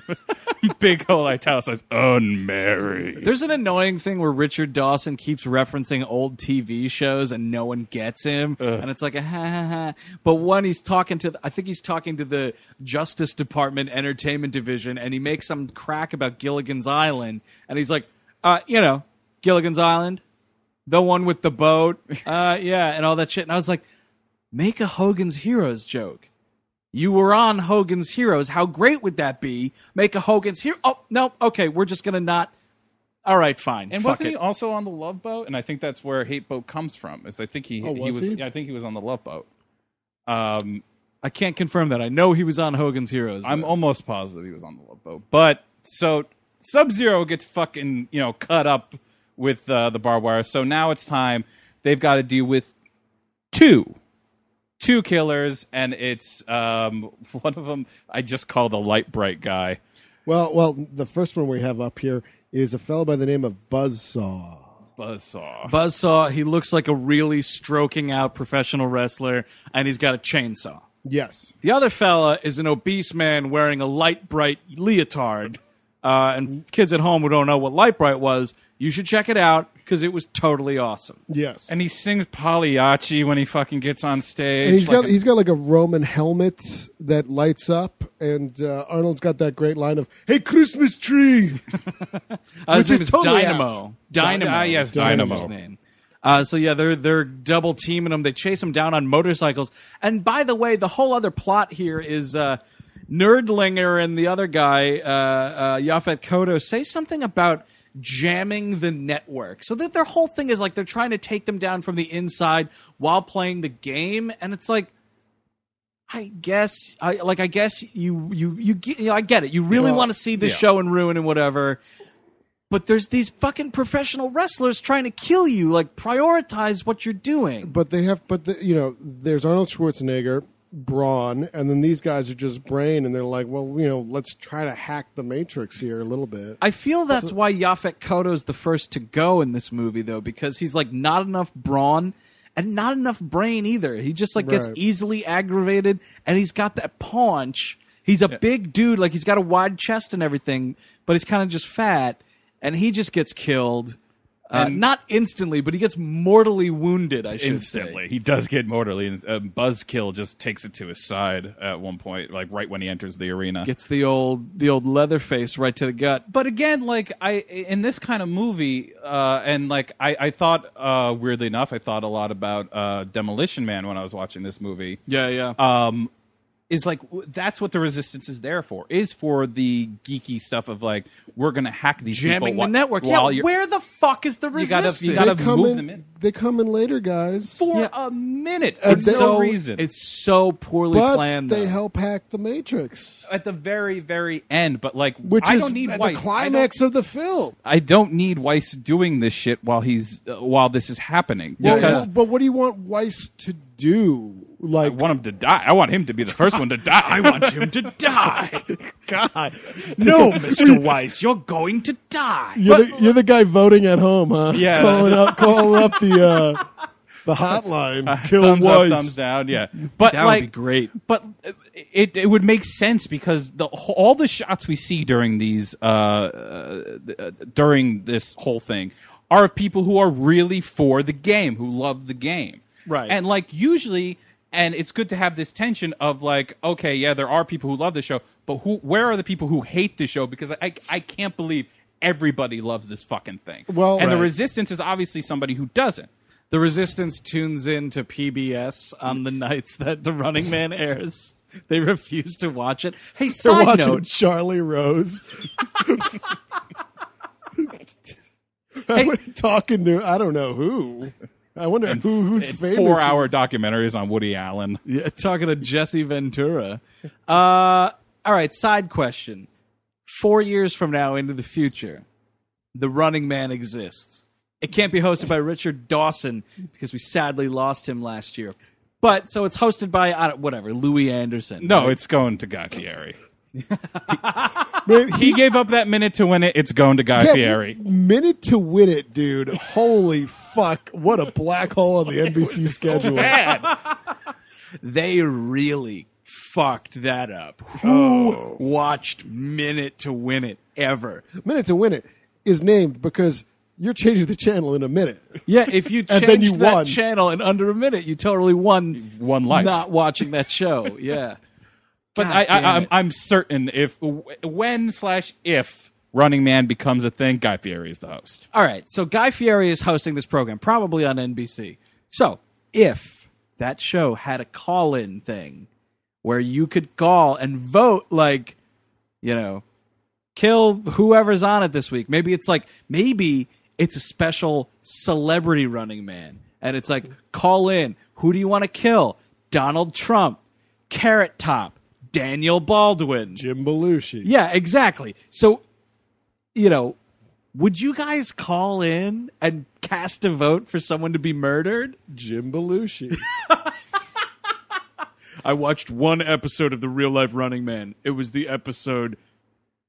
Big old italicized unmarried. There's an annoying thing where Richard Dawson keeps referencing old TV shows and no one gets him, and it's like a ha ha ha. But when he's talking to, I think he's talking to the Justice Department Entertainment Division, and he makes some crack about Gilligan's Island, and he's like, uh, you know, Gilligan's Island, the one with the boat, uh, yeah, and all that shit. And I was like, make a Hogan's Heroes joke. You were on Hogan's Heroes. How great would that be? Make a Hogan's Hero. Oh no, okay, we're just gonna not. All right, fine. And Fuck wasn't it. he also on the Love Boat? And I think that's where Hate Boat comes from. Is I think he Oh, he was was he? I think he was on the Love Boat. Um, I can't confirm that. I know he was on Hogan's Heroes. I'm though. almost positive he was on the Love Boat. But so Sub Zero gets fucking you know cut up with uh, the barbed wire. So now it's time they've got to deal with two two killers, and it's um, one of them I just call the Lite-Brite guy. Well, well, the first one we have up here is a fellow by the name of Buzzsaw. Buzzsaw. Buzzsaw. He looks like a really stroking out professional wrestler, and he's got a chainsaw. Yes. The other fella is an obese man wearing a Lite-Brite leotard. Uh, and kids at home who don't know what Lite-Brite was, you should check it out. Because it was totally awesome. Yes, And he sings Pagliacci when he fucking gets on stage. and he's like got a- he's got like a Roman helmet that lights up, and uh, Arnold's got that great line of "Hey, Christmas tree." Uh, his Which name is is totally Dynamo. apt. Dynamo. Ah, yes, is the Dynamo. Name. Uh, so yeah, they're they're double teaming him. They chase him down on motorcycles. And by the way, the whole other plot here is uh, Nerdlinger and the other guy, uh, uh, Yaphet Kotto, say something about jamming the network. So that their whole thing is like they're trying to take them down from the inside while playing the game, and it's like. I guess I like I guess you you you, get, you know, I get it. You really Well, want to see this yeah. show and ruin and whatever. But there's these fucking professional wrestlers trying to kill you. Like prioritize what you're doing. But they have, but the, you know, there's Arnold Schwarzenegger, brawn, and then these guys are just brain, and they're like, well, you know, let's try to hack the Matrix here a little bit. I feel that's why Yaphet Kotto's the first to go in this movie though, because he's like not enough brawn and not enough brain either. He just like gets Right. easily aggravated and he's got that paunch. He's a big dude, like he's got a wide chest and everything, but he's kind of just fat and he just gets killed. Uh, And- not instantly, but he gets mortally wounded. I should instantly. say. He does get mortally, and uh, Buzzkill just takes it to his side at one point, like right when he enters the arena. Gets the old the old leather face right to the gut. but again, like I in this kind of movie, uh, and like I, I thought, uh, weirdly enough, I thought a lot about uh, Demolition Man when I was watching this movie. Yeah, yeah. um, is like that's what the resistance is there for. Is for the geeky stuff of like we're gonna hack these Jamming people the wh- network. while Yeah, you're- where the fuck is the You gotta- resistance? you gotta they come move in, them in. They come in later, guys. for Yeah. a minute for And no so reason. It's so poorly but planned. they though. help hack the Matrix, at the very very end, but like which I is don't need the Weiss. climax of the film. I don't, I don't need Weiss doing this shit while he's uh, while this is happening Well, because but what do you want Weiss to do? I Like, want him to die. I want him to be the first one to die. I want him to die. God, No, Mr. Weiss, you're going to die. you're, the, you're the guy voting at home, huh? Yeah. calling up, calling up the uh, the hotline. Kill thumbs Weiss. up, thumbs down. Yeah, but That like, would be great. But it it would make sense because the all the shots we see during these uh, uh, uh, during this whole thing are of people who are really for the game, who love the game, Right. And like usually, and it's good to have this tension of like, okay, yeah, there are people who love the show, but who? Where are the people who hate the show? Because I I can't believe everybody loves this fucking thing. Well- and the resistance is obviously somebody who doesn't. The Resistance tunes in to PBS on the nights that The Running Man airs. They refuse to watch it. Hey, They're side watching note. Charlie Rose. I'm talking to I don't know who. I wonder who who's famous. Four hour documentaries on Woody Allen. Yeah, talking to Jesse Ventura. Uh, all right, side question. Four years from now into the future, The Running Man exists. It can't be hosted by Richard Dawson because we sadly lost him last year. But so it's hosted by I don't, whatever Louie Anderson. No, right? it's going to Guy Fieri. Man, He gave up that minute to win it. It's going to Guy Yeah, Fieri. Minute to win it, dude. Holy fuck. What a black hole on the NBC schedule. Bad. they really fucked that up. Who watched Minute to Win It ever? Minute to win it is named because you're changing the channel in a minute. Yeah, if you change changed then you that won. channel in under a minute, you totally won. One life. Not watching that show. Yeah, But God I, I, I'm. I'm certain if when slash if Running Man becomes a thing, Guy Fieri is the host. All right, so Guy Fieri is hosting this program, probably on NBC. So if that show had a call-in thing where you could call and vote, like, you know, kill whoever's on it this week. Maybe it's like maybe it's a special celebrity Running Man, and it's like call in. Who do you want to kill? Donald Trump, Carrot Top, Daniel Baldwin. Jim Belushi. Yeah, exactly. So, you know, would you guys call in and cast a vote for someone to be murdered? Jim Belushi. I watched one episode of The Real Life Running Man. It was the episode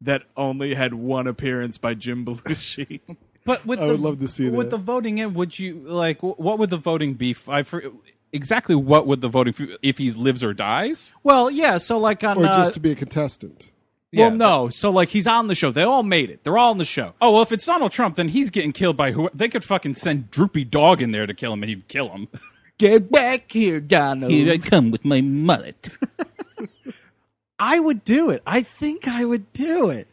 that only had one appearance by Jim Belushi. But with I the, would love to see with that. the voting in, would you like what would the voting be? f- I for, exactly what would the voting f- if he lives or dies? well, yeah, so like on or uh, just to be a contestant. Well, Yeah. no. So like he's on the show. They all made it. They're all on the show. Oh well, if it's Donald Trump, then he's getting killed by who? They could fucking send Droopy Dog in there to kill him, and he'd kill him. Get back here, Donald. Here I come with my mullet. I would do it. I think I would do it.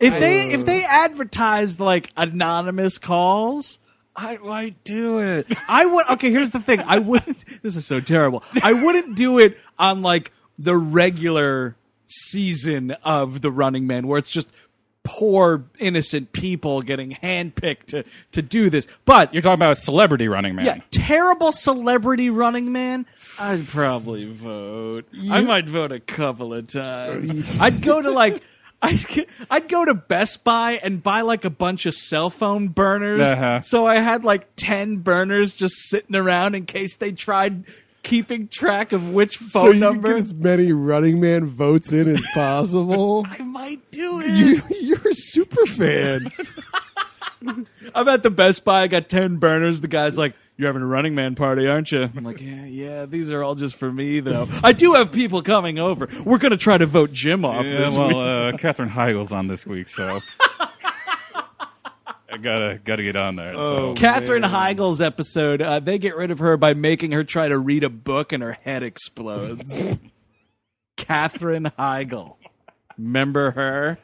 If they if they advertised like anonymous calls, I might do it. I would. Okay, here's the thing. I wouldn't. This is so terrible. I wouldn't do it on like the regular season of the Running Man, where it's just poor innocent people getting handpicked to to do this. But You're talking about Celebrity Running Man. yeah, terrible celebrity running man. I'd probably vote. I might vote a couple of times. I'd go to like. I'd, I'd go to Best Buy and buy like a bunch of cell phone burners. Uh-huh. So I had like 10 burners just sitting around in case they tried keeping track of which phone so you number. get as many Running Man votes in as possible. I might do it. you, you're a super fan. I'm at the Best Buy. I got 10 burners. The guy's like, You're having a running man party, aren't you? I'm like, Yeah, yeah, these are all just for me, though. I do have people coming over. We're going to try to vote Jim off Yeah, this well, week. uh, Katherine Heigl's on this week, so I gotta gotta get on there. so. Katherine Heigl's episode, uh, they get rid of her by making her try to read a book and her head explodes. Katherine Heigl. Remember her?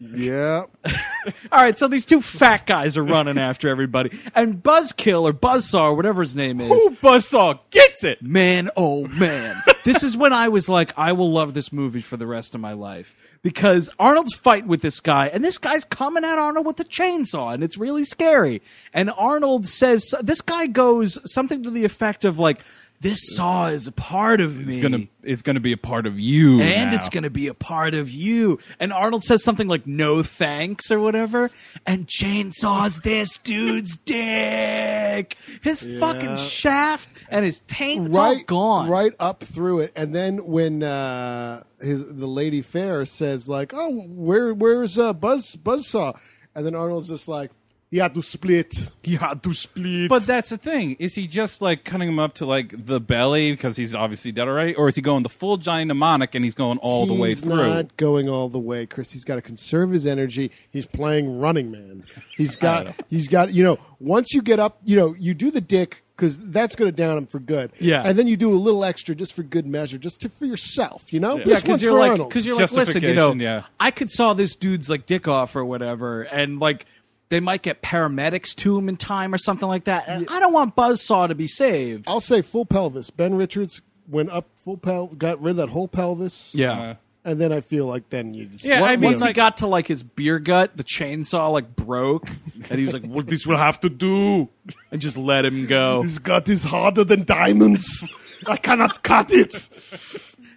Yeah. All right, so these two fat guys are running after everybody. And Buzzkill or Buzzsaw or whatever his name is. Ooh, Buzzsaw gets it. Man, oh man. this is when I was like, I will love this movie for the rest of my life. Because Arnold's fighting with this guy, and this guy's coming at Arnold with a chainsaw, and it's really scary. And Arnold says, this guy goes something to the effect of like, this saw is a part of me. It's gonna it's gonna be a part of you, and now. it's going to be a part of you. And Arnold says something like "no thanks" or whatever, and chainsaws this dude's dick, his fucking shaft, and his taint. It's all right, gone. right up through it. And then when uh, his the lady fair says like, "Oh, where where's uh, Buzz Buzzsaw?" and then Arnold's just like, "You had to split." He had to split. But that's the thing. Is he just like cutting him up to like the belly because he's obviously dead already, or is he going the full giant mnemonic and he's going all the way through? He's through? not going all the way, Chris. He's got to conserve his energy. He's playing Running Man. He's got. He's got. You know, once you get up, you know, you do the dick because that's going to down him for good. Yeah. and then you do a little extra just for good measure, just to, for yourself. You know, yeah, This because one's you're for like, Arnold. because you're like, listen, you know, Justification, yeah. I could saw this dude's like dick off or whatever, and like they might get paramedics to him in time or something like that. And I don't want Buzzsaw to be saved. I'll say full pelvis. Ben Richards went up full pel, got rid of that whole pelvis. Yeah. Uh-huh. and then I feel like then you just Yeah, Once- I mean, once he like- got to like his beer gut, the chainsaw like broke, and he was like, "What this will have to do," and just let him go. His gut is harder than diamonds. I cannot cut it.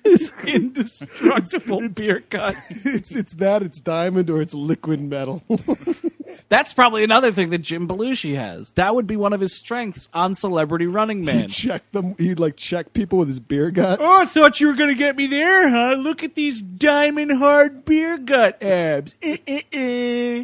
His indestructible beer gut. It's it's that it's diamond or it's liquid metal. That's probably another thing that Jim Belushi has. That would be one of his strengths on Celebrity Running He'd Man. check them. He'd like check people with his beer gut. Oh, I thought you were going to get me there, huh? Look at these diamond hard beer gut abs. Eh, eh, eh.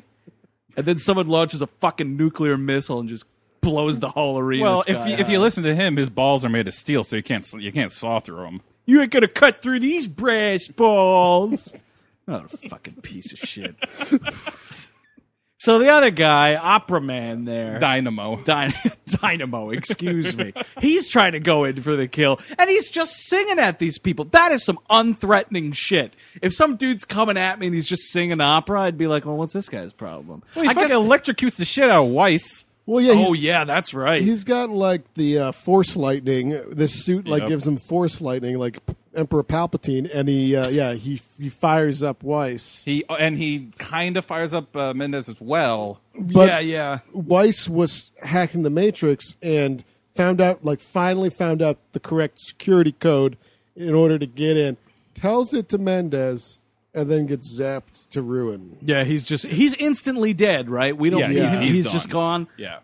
And then someone launches a fucking nuclear missile and just blows the whole arena. Well, if sky you, if you listen to him, his balls are made of steel, so you can't you can't saw through them. You ain't gonna cut through these brass balls. oh, fucking piece of shit. so the other guy, Opera Man, there, Dynamo. Dyn- Dynamo, excuse me. He's trying to go in for the kill, and he's just singing at these people. That is some unthreatening shit. If some dude's coming at me and he's just singing opera, I'd be like, "Well, what's this guy's problem?" Well, he I fucking guess. electrocutes the shit out of Weiss. Well, yeah. Oh yeah, that's right. he's got like the uh, force lightning. This suit like Yep. gives him force lightning, like Emperor Palpatine, and he uh, yeah he he fires up Weiss. He and he kind of fires up uh, Mendez as well. But yeah, yeah. Weiss was hacking the Matrix and found out, like, finally found out the correct security code in order to get in. Tells it to Mendez, and then gets zapped to ruin. Yeah, he's just he's instantly dead, right? We don't. Yeah, he's, he's- he's he's just gone. Yeah.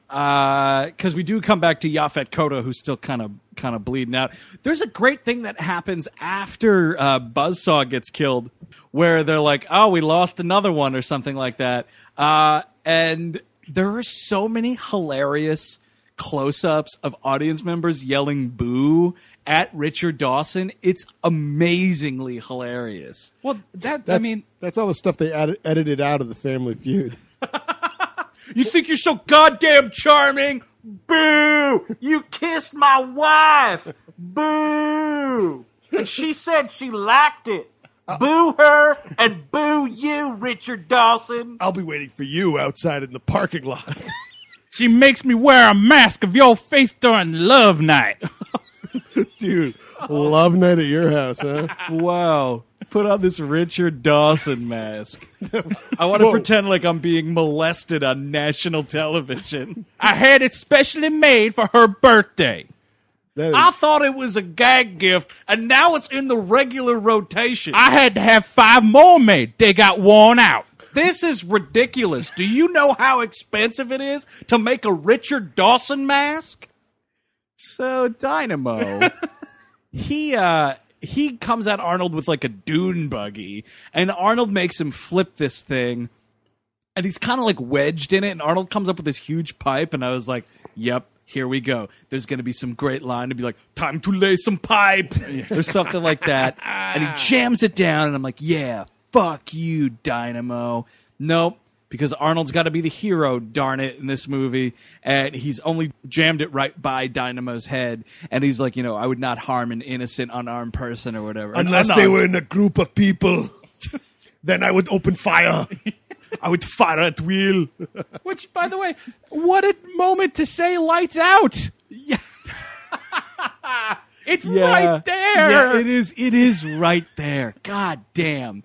because we do come back to Yaphet Kotto, who's still kind of kind of bleeding out. There's a great thing that happens after uh, Buzzsaw gets killed, where they're like, "Oh, we lost another one" or something like that, uh, and there are so many hilarious close-ups of audience members yelling "boo." At Richard Dawson, it's amazingly hilarious. Well, that I mean, that's all the stuff they added, edited out of the Family Feud. You think you're so goddamn charming? Boo! You kissed my wife! Boo! And she said she liked it. Uh, boo her and boo you, Richard Dawson. I'll be waiting for you outside in the parking lot. she makes me wear a mask of your face during love night. Dude, love night at your house, huh? Wow. Put on this Richard Dawson mask. I want to pretend like I'm being molested on national television. I had it specially made for her birthday. That is, I thought it was a gag gift, and now it's in the regular rotation. I had to have five more made. They got worn out. This is ridiculous. Do you know how expensive it is to make a Richard Dawson mask? So Dynamo, he uh he comes at Arnold with like a dune buggy, and Arnold makes him flip this thing, and he's kind of like wedged in it, and Arnold comes up with this huge pipe, and I was like, "Yep." Here we go. There's going to be some great line to be like, time to lay some pipe or something like that. And he jams it down, and I'm like, yeah, fuck you, Dynamo. Nope, because Arnold's got to be the hero, darn it, in this movie. And he's only jammed it right by Dynamo's head. And he's like, you know, I would not harm an innocent, unarmed person or whatever. Unless they were in a group of people, then I would open fire. I would fire at will. Which, by the way, what a moment to say lights out. Yeah. It's Yeah. right there. Yeah, it is. It is right there. God damn.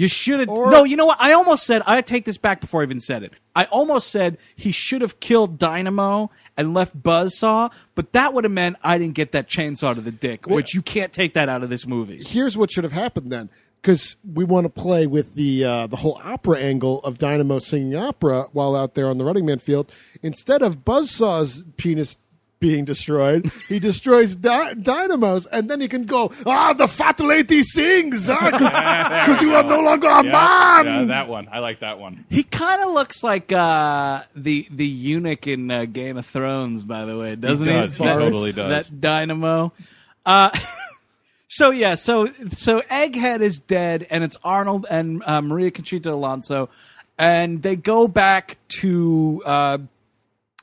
You should have. No, you know what? I almost said. I take this back before I even said it. I almost said he should have killed Dynamo and left Buzzsaw, but that would have meant I didn't get that chainsaw to the dick, which you can't take that out of this movie. Here's what should have happened then. Because we want to play with the uh, the whole opera angle of Dynamo singing opera while out there on the Running Man field. Instead of Buzzsaw's penis being destroyed, he destroys Dy- Dynamo's, and then he can go, ah, the fat lady sings, because you are no longer a man. Yeah, that one. I like that one. He kind of looks like uh, the the eunuch in uh, Game of Thrones, by the way, doesn't he? does. He That- totally does. That Dynamo. Uh, so yeah, so so Egghead is dead, and it's Arnold and uh, Maria Conchita Alonso, and they go back to uh,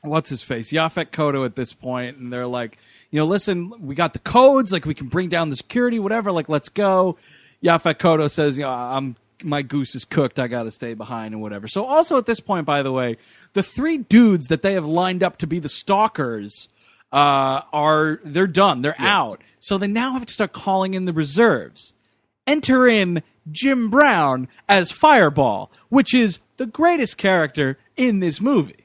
what's his face, Yaphet Kotto at this point, and they're like, you know, listen, we got the codes, like we can bring down the security, whatever, like let's go. Yaphet Kotto says, you know, I'm my goose is cooked, I got to stay behind and whatever. So also at this point, by the way, the three dudes that they have lined up to be the stalkers uh, are they're done, they're out. So they now have to start calling in the reserves enter in Jim Brown as Fireball, which is the greatest character in this movie.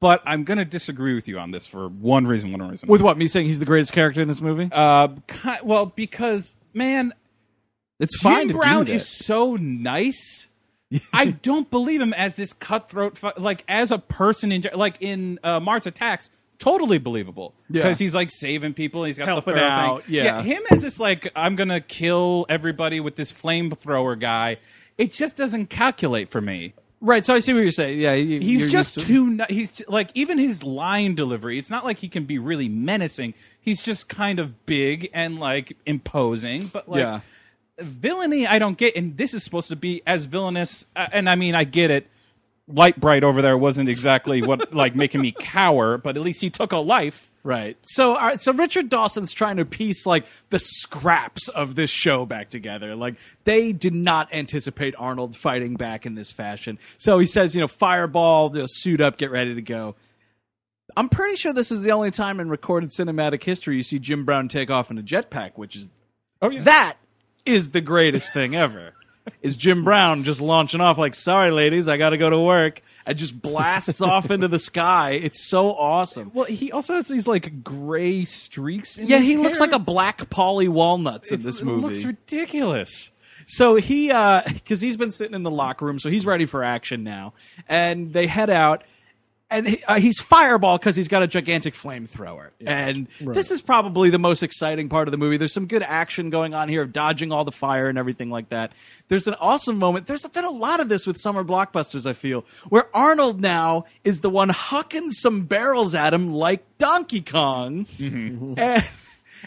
But I'm going to disagree with you on this for one reason, one reason. With what? Me saying he's the greatest character in this movie? uh, ki- well, because man, it's fine Jim Brown is so nice. I don't believe him as this cutthroat, fu- like as a person in, like in uh, Mars Attacks. Totally believable Yeah. because he's like saving people. He's got Helping the pharaoh out, Thing. yeah. him as this like I'm gonna kill everybody with this flamethrower guy. It just doesn't calculate for me. Right. So I see what you're saying. Yeah, you- He's just to- too. ni- He's like even his line delivery. It's not like he can be really menacing. He's just kind of big and like imposing. But like Yeah. villainy, I don't get. And this is supposed to be as villainous. uh, And I mean, I get it. Lite-Brite over there wasn't exactly what like making me cower, but at least he took a life. Right. So, right, so Richard Dawson's trying to piece like the scraps of this show back together. Like they did not anticipate Arnold fighting back in this fashion. So he says, you know, fireball, you know, suit up, get ready to go. I'm pretty sure this is the only time in recorded cinematic history you see Jim Brown take off in a jetpack, which is Oh yeah. that is the greatest thing ever. Is Jim Brown just launching off like, sorry, ladies, I got to go to work, and just blasts off into the sky. It's so awesome. well, he also has these like gray streaks. In Yeah, he looks like a black Paulie Walnuts in this movie. It looks ridiculous. So he, uh, because he's been sitting in the locker room, so he's ready for action now. And they head out, and he, uh, he's fireball because he's got a gigantic flamethrower. And this is probably the most exciting part of the movie. There's some good action going on here of dodging all the fire and everything like that. There's an awesome moment. There's been a lot of this with summer blockbusters, I feel, where Arnold now is the one hucking some barrels at him like Donkey Kong. And,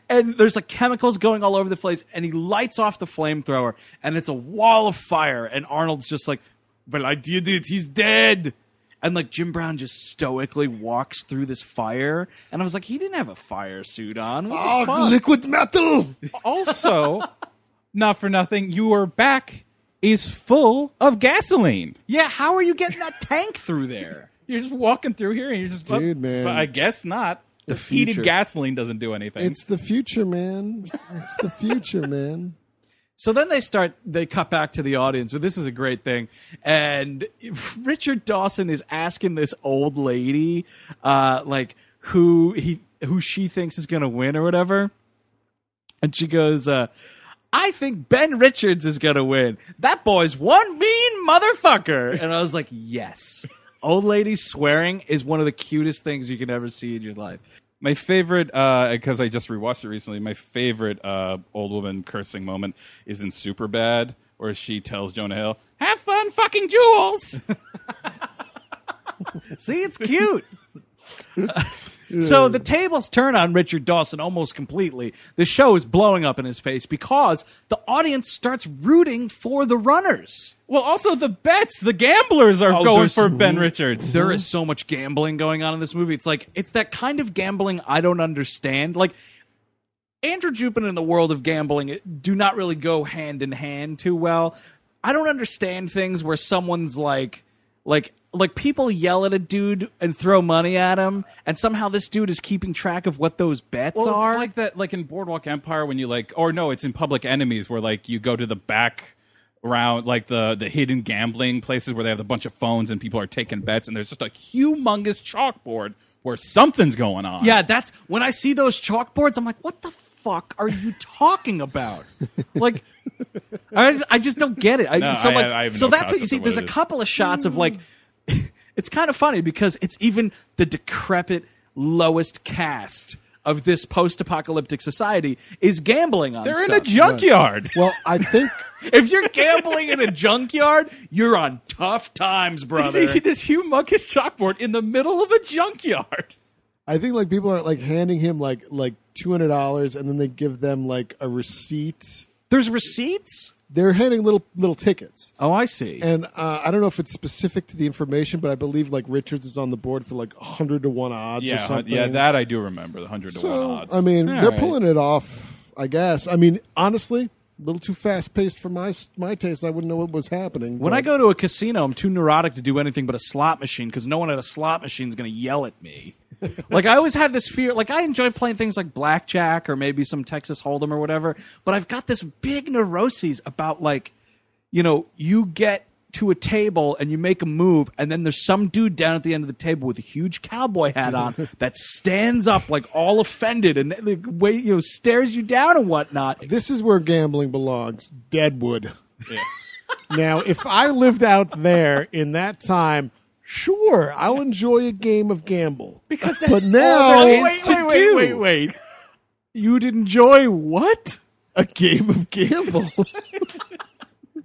and there's like chemicals going all over the place, and he lights off the flamethrower, and it's a wall of fire, and Arnold's just like, "But I did it. He's dead." And like Jim Brown just stoically walks through this fire, and I was like, he didn't have a fire suit on. What the Oh, fuck? liquid metal. Also, not for nothing, your back is full of gasoline. Yeah, how are you getting that tank through there? You're just walking through here and you're just Dude, well, man. I guess not. The, The heated future. gasoline doesn't do anything. It's the future, man. It's the future, man. So then they start, they cut back to the audience, but this is a great thing. And Richard Dawson is asking this old lady, uh, like, who he, who she thinks is going to win or whatever. And she goes, uh, I think Ben Richards is going to win. That boy's one mean motherfucker. And I was like, yes. Old lady swearing is one of the cutest things you can ever see in your life. My favorite, because I just rewatched it recently, my favorite uh, old woman cursing moment is in Superbad, where she tells Jonah Hill, "Have fun, fucking jewels." See, it's cute. so the tables turn on Richard Dawson almost completely. The show is blowing up in his face because the audience starts rooting for the runners. well, also the bets, the gamblers are Oh, going there's- for Ben Richards. There is so much gambling going on in this movie. It's like it's that kind of gambling I don't understand. Like Andrew Jupin and the world of gambling do not really go hand in hand too well. I don't understand things where someone's like like like people yell at a dude and throw money at him and somehow this dude is keeping track of what those bets Well, are. it's like that, like in Boardwalk Empire, when you like, or no, it's in Public Enemies, where like you go to the back around, like the the hidden gambling places where they have a bunch of phones and people are taking bets, and there's just a humongous chalkboard where something's going on. Yeah, that's when I see those chalkboards, I'm like, what the fuck are you talking about? like, I just, I just don't get it. I, No, so I- like, I have so no that's what you see. what There's a couple of shots of like, it's kind of funny because it's even the decrepit lowest cast of this post-apocalyptic society is gambling on. This. They're in a junkyard. Well, I think If you're gambling in a junkyard, you're on tough times, brother. this humongous chalkboard in the middle of a junkyard. I think like people are like handing him like like two hundred dollars, and then they give them like a receipt. There's receipts. They're handing little little tickets, Oh, I see. and uh, I don't know if it's specific to the information, but I believe like Richards is on the board for like hundred to one odds or something. yeah, that I do remember. The hundred to one odds. I mean, All they're right. pulling it off. I guess. I mean, honestly, a little too fast paced for my my taste. I wouldn't know what was happening. When but- I go to a casino, I'm too neurotic to do anything but a slot machine because no one at a slot machine is going to yell at me. like I always have this fear. Like I enjoy playing things like blackjack or maybe some Texas Hold'em or whatever, but I've got this big neuroses about like, you know, you get to a table and you make a move, and then there's some dude down at the end of the table with a huge cowboy hat on that stands up like all offended and like, wait, you know, stares you down and whatnot. This is where gambling belongs. Deadwood. Yeah. now, if I lived out there in that time, sure, I'll enjoy a game of gamble. because But now, wait, wait, wait, wait, wait, wait. You'd enjoy what? a game of gamble.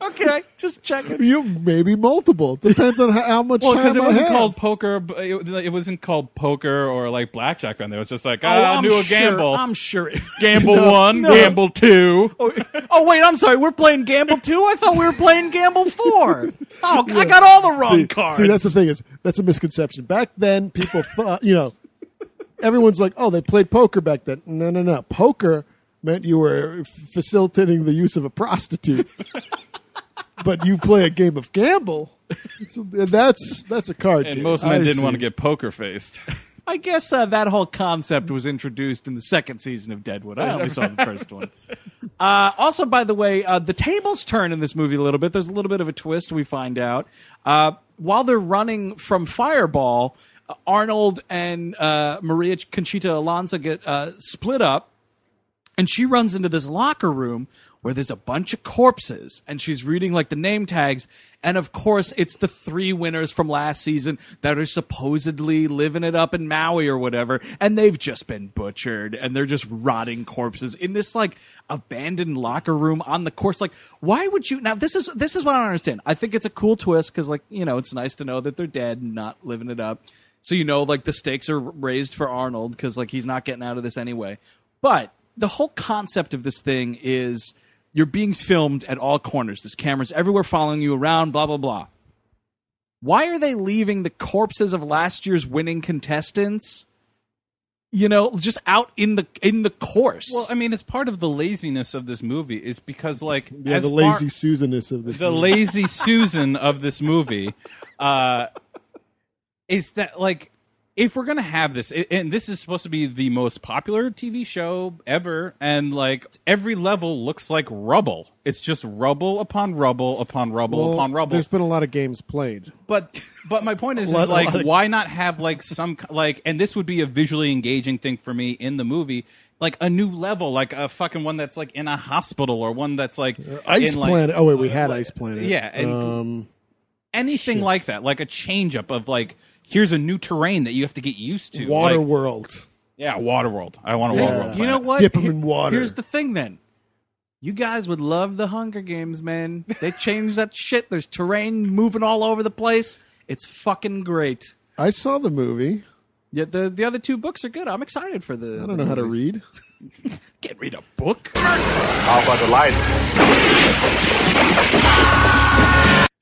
Okay, just checking. you maybe multiple. Depends on how, how much Well, because it I wasn't have. called poker. It, it wasn't called poker or like blackjack. Then it was just like, Oh, ah, I knew do a sure, gamble, I'm sure. gamble No, one, no. gamble two. oh, oh, wait, I'm sorry. We're playing Gamble 2? I thought we were playing Gamble 4. Oh, I got all the wrong see, cards. See, that's the thing is that's a misconception. Back then, people thought you know, everyone's like, oh, they played poker back then. No, no, no. Poker meant you were facilitating the use of a prostitute. But you play a game of gamble. It's- that's that's a card. And game. most men I didn't see. want to get poker faced. I guess uh, that whole concept was introduced in the second season of Deadwood. I only saw the first one. Uh, also, by the way, uh, the tables turn in this movie a little bit. There's a little bit of a twist we find out. Uh, while they're running from Fireball, uh, Arnold and uh, Maria Conchita Alonso get uh, split up and she runs into this locker room where there's a bunch of corpses and she's reading like the name tags and of course it's the three winners from last season that are supposedly living it up in Maui or whatever and they've just been butchered and they're just rotting corpses in this like abandoned locker room on the course. Like why would you now this is this is what I don't understand. I think it's a cool twist cuz like you know it's nice to know that they're dead and not living it up. So you know like the stakes are raised for Arnold cuz like he's not getting out of this anyway. But the whole concept of this thing is you're being filmed at all corners. There's cameras everywhere following you around, blah, blah, blah. Why are they leaving the corpses of last year's winning contestants, you know, just out in the in the course? Well, I mean, it's part of the laziness of this movie is because like Yeah, as the far- lazy Susanness of this. the movie. lazy Susan of this movie uh, is that like if we're gonna have this, and this is supposed to be the most popular TV show ever, and like every level looks like rubble. It's just rubble upon rubble upon rubble Well, upon rubble. There's been a lot of games played. But but my point is, lot- is like of- why not have like some like and this would be a visually engaging thing for me in the movie. Like a new level, like a fucking one that's like in a hospital or one that's like Ice in, like- Planet. Oh wait, we had Ice Planet. Yeah, and- um, anything Shit. like that, like a change up of like here's a new terrain that you have to get used to. Water like, World. yeah, water world. I want a Yeah. Waterworld. you know what? Dip 'em Here- in water. Here's the thing then. You guys would love the Hunger Games, man. They changed that shit. There's terrain moving all over the place. It's fucking great. I saw the movie. Yeah, the the other two books are good. I'm excited for the. I don't know how to read. Can't read a book. How about the light?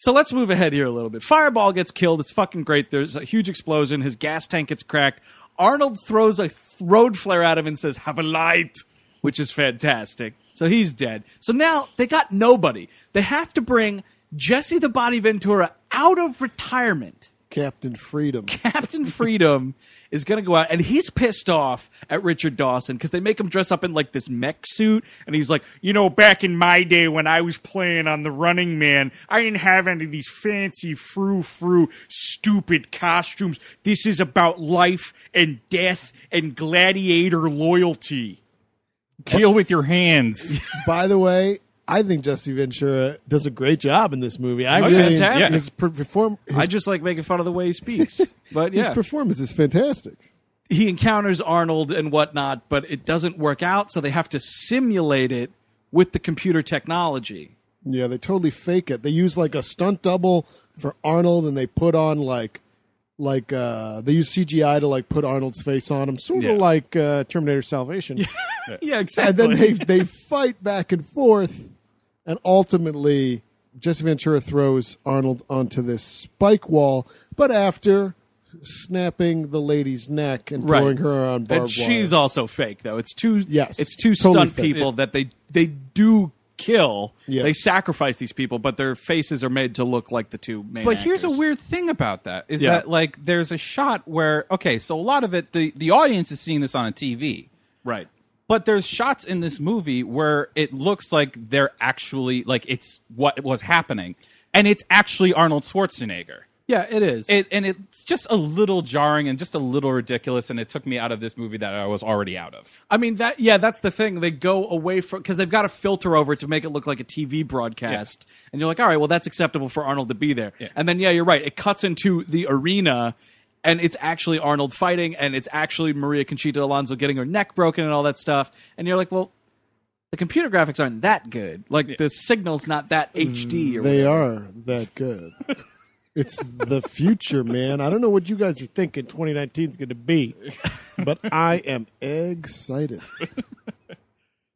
So let's move ahead here a little bit. Fireball gets killed. It's fucking great. There's a huge explosion. His gas tank gets cracked. Arnold throws a road flare at him and says, "Have a light," which is fantastic. So he's dead. So now they got nobody. They have to bring Jesse the Body Ventura out of retirement. Captain Freedom. Captain Freedom is going to go out, and he's pissed off at Richard Dawson because they make him dress up in like this mech suit, and he's like, You know, back in my day when I was playing on the Running Man, I didn't have any of these fancy frou frou stupid costumes. This is about life and death and gladiator loyalty. Deal with your hands. By the way, I think Jesse Ventura does a great job in this movie. I He's really, fantastic. His, per- perform, his, I just like making fun of the way he speaks. But his performance is fantastic. he encounters Arnold and whatnot, but it doesn't work out, so they have to simulate it with the computer technology. Yeah, they totally fake it. They use like a stunt double for Arnold, and they put on like like uh they use CGI to like put Arnold's face on him, sort Yeah. of like uh, Terminator Salvation. Yeah, exactly. and then they they fight back and forth, and ultimately Jesse Ventura throws Arnold onto this spike wall, but after snapping the lady's neck and Right. throwing her on barbed and she's wire. also fake though. It's two. Yes, it's two totally stunt fake. people that they they do kill. Yes. They sacrifice these people, but their faces are made to look like the two main. But here's a weird thing about that is Yeah. that like there's a shot where okay, so a lot of it the the audience is seeing this on a TV. right. But there's shots in this movie where it looks like they're actually like it's what was happening, and it's actually Arnold Schwarzenegger. Yeah, it is. It, and it's just a little jarring and just a little ridiculous, and it took me out of this movie that I was already out of. I mean that yeah, that's the thing. They go away from because they've got a filter over it to make it look like a TV broadcast, and you're like, all right, well that's acceptable for Arnold to be there. And then yeah, you're right. It cuts into the arena, and it's actually Arnold fighting, and it's actually Maria Conchita Alonso getting her neck broken and all that stuff. And you're like, well, the computer graphics aren't that good. Like the signal's not that mm, HD. Or They whatever. are that good. it's the future, man. I don't know what you guys are thinking 2019 is going to be, but I am excited.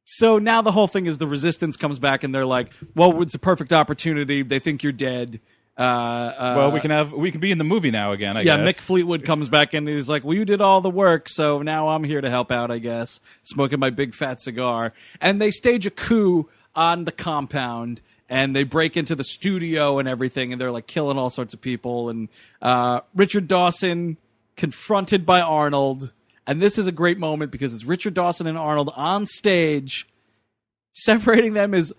So now the whole thing is the resistance comes back, and they're like, well, it's a perfect opportunity. They think you're dead. Uh, uh, well, we can have we can be in the movie now again. I yeah, guess. Mick Fleetwood comes back and he's like, "Well, you did all the work, so now I'm here to help out, I guess." Smoking my big fat cigar, and they stage a coup on the compound, and they break into the studio and everything, and they're like killing all sorts of people. And uh, Richard Dawson confronted by Arnold, and this is a great moment because it's Richard Dawson and Arnold on stage. Separating them is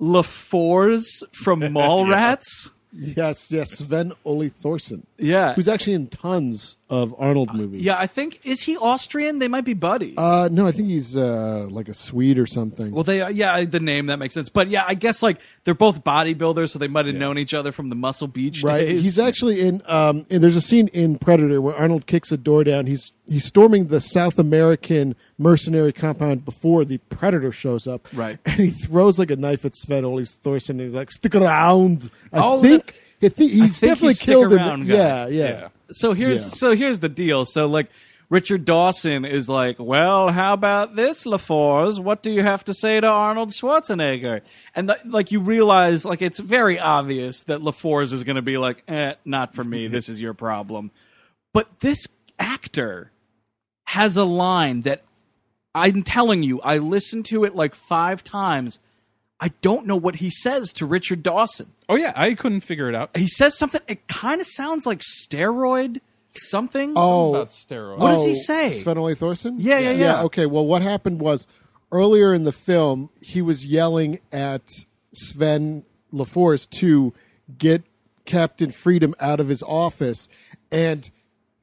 LaFours from Mallrats. Yes, yes, Sven Ole Thorsen, Yeah, who's actually in tons of Arnold movies. Yeah, I think is he Austrian? They might be buddies. Uh, no, I think he's uh, like a Swede or something. well, they yeah, the name that makes sense. But yeah, I guess like they're both bodybuilders, so they might have known each other from the Muscle Beach right. days. He's actually in. Um, and there's a scene in Predator where Arnold kicks a door down. He's he's storming the South American mercenary compound before the Predator shows up. Right. And he throws like a knife at Sven Ole Thorsen. And he's like, "Stick around." I Oh, think. that- I think he's definitely he's stick killed in around the, guy. yeah, yeah, Yeah. so here's Yeah. so here's the deal. So like Richard Dawson is like, "Well, how about this, LaFours? What do you have to say to Arnold Schwarzenegger?" And th- like you realize, like it's very obvious that LaFours is going to be like, "Eh, not for me. This is your problem." But this actor has a line that I'm telling you, I listened to it like five times. I don't know what he says to Richard Dawson. Oh yeah, I couldn't figure it out. He says something. It kind of sounds like steroid something. Oh, About steroids. What does he Oh, say? Sven Ole Thorsen? Yeah, yeah, yeah. Okay, well, what happened was earlier in the film, he was yelling at Sven LaFours to get Captain Freedom out of his office, and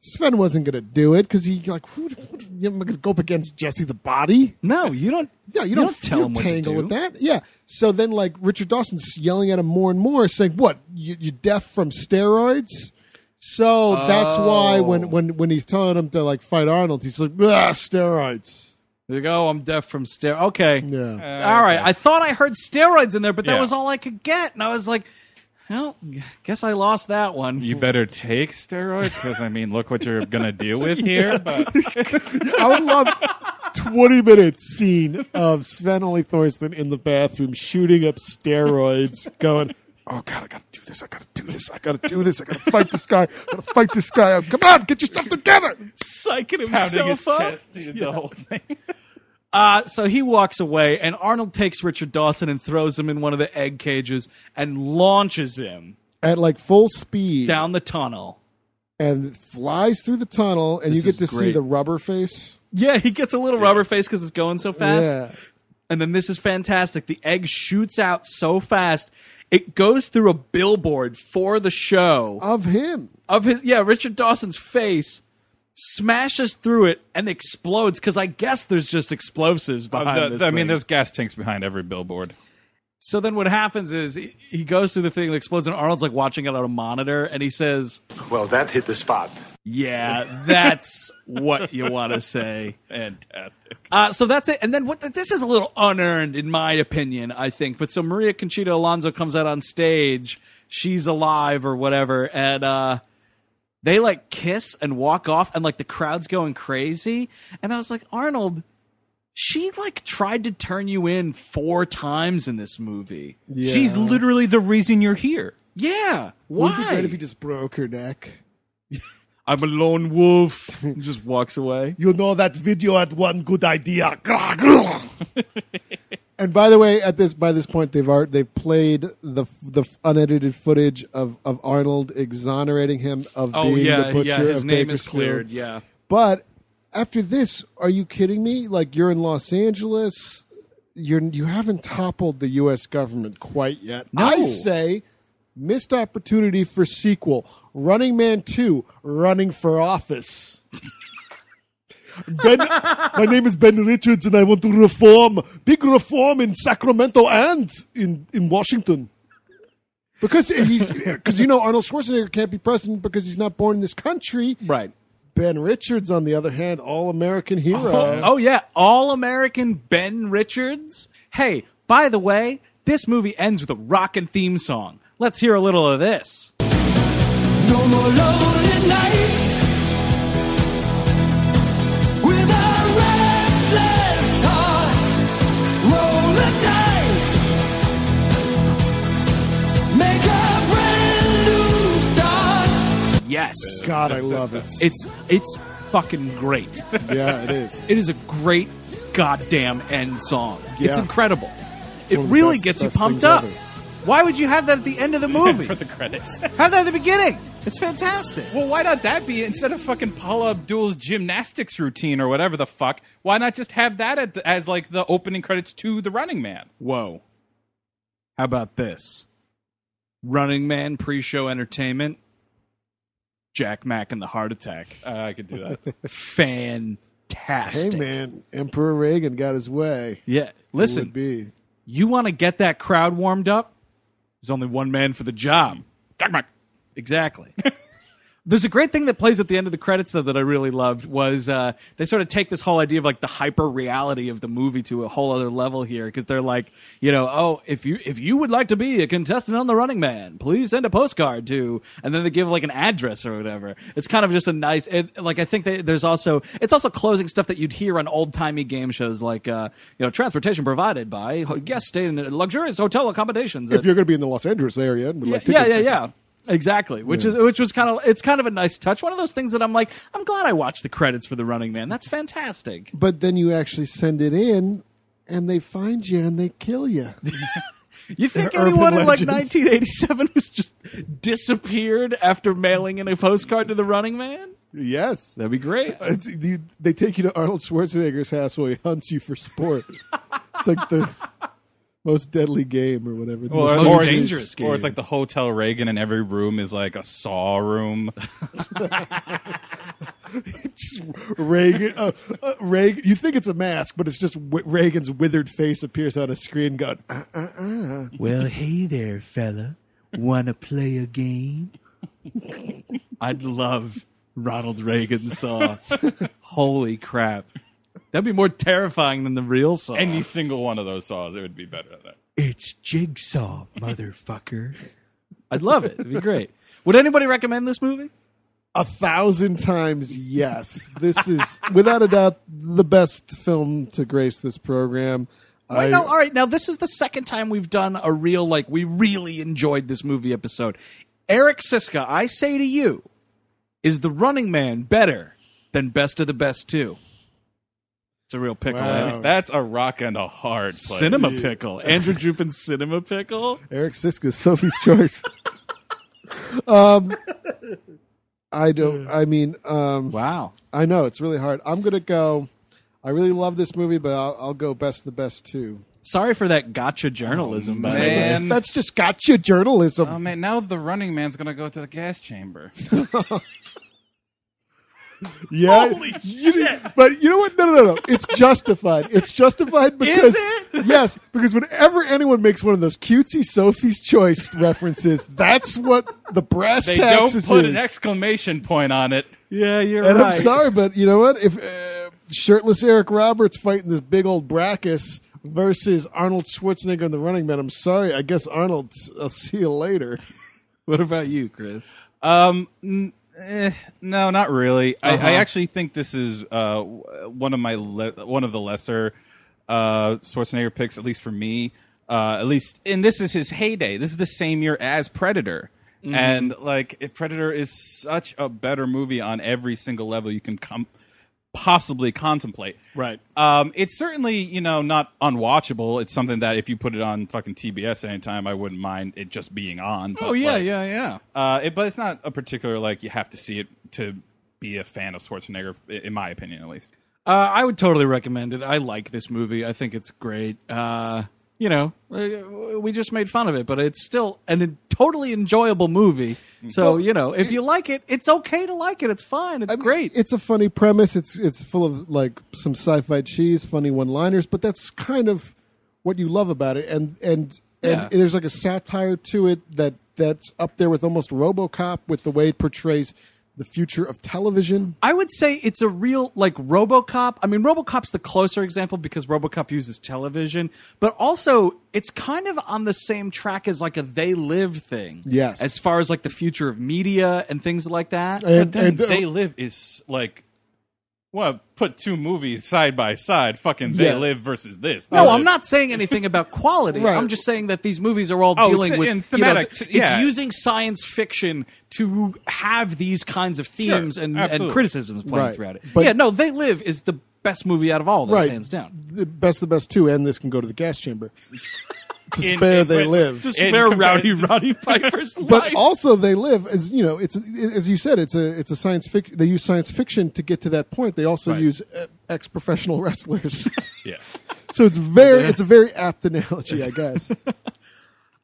Sven wasn't going to do it because he like, who, who, you going to go up against Jesse the Body? no, you don't. Yeah, you, don't, don't, tell you him don't what to tangle do. with that. Yeah. So then, like Richard Dawson's yelling at him more and more, saying, "What? You, you deaf from steroids?" So that's why Oh. when when when he's telling him to like fight Arnold, he's like, "Ah, steroids." Like, oh, I'm deaf from steroids. Okay. Yeah. all right. I thought I heard steroids in there, but that Yeah. was all I could get, and I was like, well, guess I lost that one. You better take steroids because I mean, look what you're gonna deal with here. But I would love twenty minute scene of Sven Ole Thorsen in the bathroom shooting up steroids, going. Oh God! I gotta do this. I gotta do this. I gotta do this. I gotta fight this guy. I gotta fight this guy. Come on, get yourself together. Psyching pounding his himself up. chest, the, the whole thing. Uh, so he walks away, and Arnold takes Richard Dawson and throws him in one of the egg cages and launches him At like full speed, down the tunnel. and flies through the tunnel, and This you get is to see great. the rubber face. Yeah, he gets a little rubber face because it's going so fast. Yeah. And then this is fantastic. The egg shoots out so fast, it goes through a billboard for the show Of him. of his, yeah, Richard Dawson's face, smashes through it and explodes because I guess there's just explosives behind Uh, this. the- I mean, there's gas tanks behind every billboard. So then what happens is he, he goes through the thing that explodes, and Arnold's like watching it on a monitor, and he says, Well, that hit the spot. Yeah, that's what you want to say. Fantastic. Uh, so that's it. And then what? This is a little unearned, in my opinion. I think. But so Maria Conchita Alonso comes out on stage. She's alive or whatever, and uh, they like kiss and walk off, and like the crowd's going crazy. And I was like, Arnold, she like tried to turn you in four times in this movie. She's literally the reason you're here. Yeah, Would be why? great if he just broke her neck? I'm a lone wolf. He just walks away. You know that video had one good idea. and by the way, at this by this point, they've art, they've played the the unedited footage of, of Arnold exonerating him of Oh being yeah, the butcher yeah. His of name is cleared. Yeah. But after this, are you kidding me? Like you're in Los Angeles, you're you haven't toppled the U.S. government quite yet. No. I say missed opportunity for sequel. Running Man Two, Running for Office. Ben, my name is Ben Richards, and I want to reform, big reform in Sacramento and in in Washington. Because he's because you know Arnold Schwarzenegger can't be president because he's not born in this country. Right. Ben Richards, on the other hand, all American hero. Oh, oh yeah, all American Ben Richards. Hey, by the way, this movie ends with a rockin' theme song. Let's hear a little of this. No more lonely nights Yes, God, I love it. it's it's fucking great. yeah, it is. it is a great goddamn end song. It's incredible. It one of the really best- gets you best pumped things up. ever. Why would you have that at the end of the movie? for the credits. have that at the beginning. It's fantastic. well, why not that be instead of fucking Paula Abdul's gymnastics routine or whatever the fuck? Why not just have that at the, as like the opening credits to The Running Man? Whoa. How about this? Running Man pre show entertainment. Jack Mack and the Heart Attack. Uh, I could do that. Fantastic. Hey man, Emperor Reagan got his way. Yeah. Listen, would be you want to get that crowd warmed up? There's only one man for the job. Jack Mack. Exactly. There's a great thing that plays at the end of the credits though that I really loved was uh, they sort of take this whole idea of like the hyper reality of the movie to a whole other level here because they're like you know oh if you if you would like to be a contestant on the Running Man please send a postcard to and then they give like an address or whatever it's kind of just a nice it, like I think they, there's also it's also closing stuff that you'd hear on old timey game shows like uh, you know transportation provided by guests staying in luxurious hotel accommodations If you're going to be in the Los Angeles area, and would yeah, like yeah, yeah, yeah. Exactly, which is which was kind of it's kind of a nice touch. One of those things that I'm like, I'm glad I watched the credits for the Running Man. That's fantastic. But then you actually send it in, and they find you and they kill you. You think They're anyone in like 1987 was just disappeared after mailing in a postcard to the Running Man? yes. That'd be great. You, they take you to Arnold Schwarzenegger's house while he hunts you for sport. it's like the most deadly game or whatever. The Or, most most or, dangerous it's, game. or it's like the Hotel Reagan, and every room is like a saw room. just Reagan. Uh, uh, Reagan. You think it's a mask, but it's just w- Reagan's withered face appears on a screen. Going, uh, Well, hey there, fella. Want to play a game? I'd love Ronald Reagan saw. Holy crap. That'd be more terrifying than the real saw. Any single one of those saws, it would be better than that. It's Jigsaw, motherfucker. I'd love it. It'd be great. Would anybody recommend this movie? a thousand times yes. This is without a doubt the best film to grace this program. Wait, I- no, all right. Now this is the second time we've done a real like we really enjoyed this movie episode. Eric Szyszka, I say to you, is the Running Man better than Best of the Best Two? It's a real pickle. Wow. That's a rock and a hard place. Cinema pickle. Andrew Jupin's cinema pickle. Eric Szyszka, Sophie's Choice. um, I don't. I mean, um, Wow. I know it's really hard. I'm gonna go. I really love this movie, but I'll, I'll go best of the best too. Sorry for that gotcha journalism, by the way. Man. That's just gotcha journalism. Oh man, now the Running Man's gonna go to the gas chamber. yeah, You- but you know what? No, no, no, no. It's justified. It's justified because it? yes, because whenever anyone makes one of those cutesy Sophie's Choice references, that's what the brass They don't put is. an exclamation point on it. Yeah, you're And right. I'm sorry, but you know what? If uh, shirtless Eric Roberts fighting this big old Brakus versus Arnold Schwarzenegger in the Running Man, I'm sorry. I guess Arnold. I'll see you later. What about you, Chris? Um, n- eh, no, not really. I, Uh-huh. I actually think this is uh, one of my le- one of the lesser uh, Schwarzenegger picks, at least for me. Uh, at least, and this is his heyday. This is the same year as Predator, Mm-hmm. and like Predator is such a better movie on every single level you can come possibly contemplate. Right. Um, it's certainly you know not unwatchable. It's something that if you put it on fucking TBS anytime, I wouldn't mind it just being on. Oh yeah, like, yeah, yeah. uh, it, but it's not a particular like you have to see it to be a fan of Schwarzenegger, in my opinion, at least. Uh, I would totally recommend it. I like this movie. I think it's great. Uh, you know, uh, we just made fun of it, but it's still an totally enjoyable movie. So you know, if you like it, it's okay to like it. It's fine. It's I mean, great. It's a funny premise. It's it's full of like some sci-fi cheese, funny one-liners, but that's kind of what you love about it. And and and Yeah. there's like a satire to it that that's up there with almost RoboCop with the way it portrays the future of television. I would say it's a real like RoboCop. I mean, RoboCop's the closer example because RoboCop uses television, but also it's kind of on the same track as like a They Live thing. Yes. as far as like the future of media and things like that. And, Then and, uh, They Live is like, well, put two movies side by side. Fucking They Yeah. Live versus this. No, They I'm not saying anything about quality. Right. I'm just saying that these movies are all Oh, dealing so- with and you know, thematic, th- yeah. It's using science fiction to have these kinds of themes and, and criticisms playing Right. throughout it. But- yeah, no, They Live is the best movie out of all those, right, hands down. The best of the best too, and this can go to the gas chamber. to In- spare, in- they when- live. To spare compar- Rowdy Roddy Piper's life. but also they live as you know it's as you said it's a it's a science fiction they use science fiction to get to that point they also Right. use uh, ex-professional wrestlers Yeah. so it's very it's a very apt analogy i guess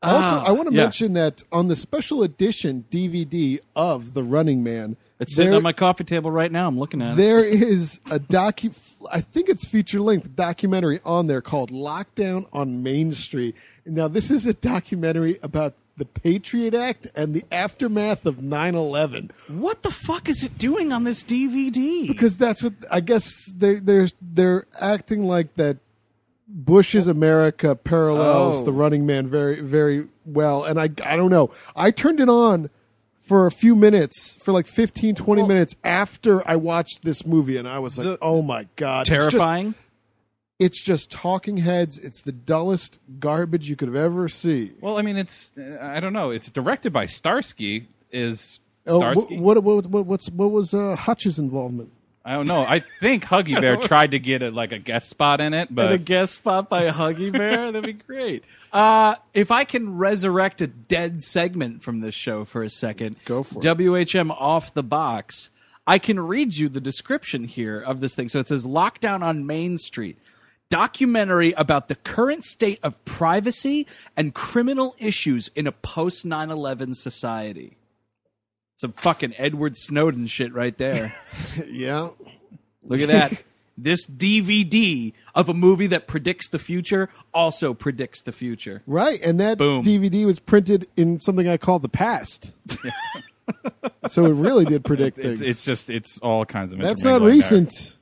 also ah, i want to yeah. mention that on the special edition dvd of the running man it's sitting there- on my coffee table right now. I'm looking at it. there is a docu I think it's feature length documentary on there called Lockdown on Main Street. Now this is a documentary about the Patriot Act and the aftermath of 9/11 What the fuck is it doing on this DVD? because that's what I guess they they're they're acting like that Bush's America parallels Oh. the Running Man very very well and I I don't know. I turned it on for a few minutes for like 15 20 minutes after I watched this movie and I was like, The- "Oh my god." It's just- terrifying. It's just talking heads. It's the dullest garbage you could have ever see. Well, I mean, it's I don't know. It's directed by Starsky. Is Oh, Starsky? what, what, what, what's, what was uh, Hutch's involvement? I don't know. I think Huggy Bear tried to get a, like a guest spot in it, and a guest spot by Huggy Bear. That'd be great. Uh, if I can resurrect a dead segment from this show for a second, Go for it. WHM off the box. I can read you the description here of this thing. So it says Lockdown on Main Street. Documentary about the current state of privacy and criminal issues in a post 9 11 society. Some fucking Edward Snowden shit right there. Yeah. Look at that. this DVD of a movie that predicts the future also predicts the future. Right. And that Boom. DVD was printed in something I call the past. so it really did predict it's, things. it's just it's all kinds of. That's not intermingling there. recent.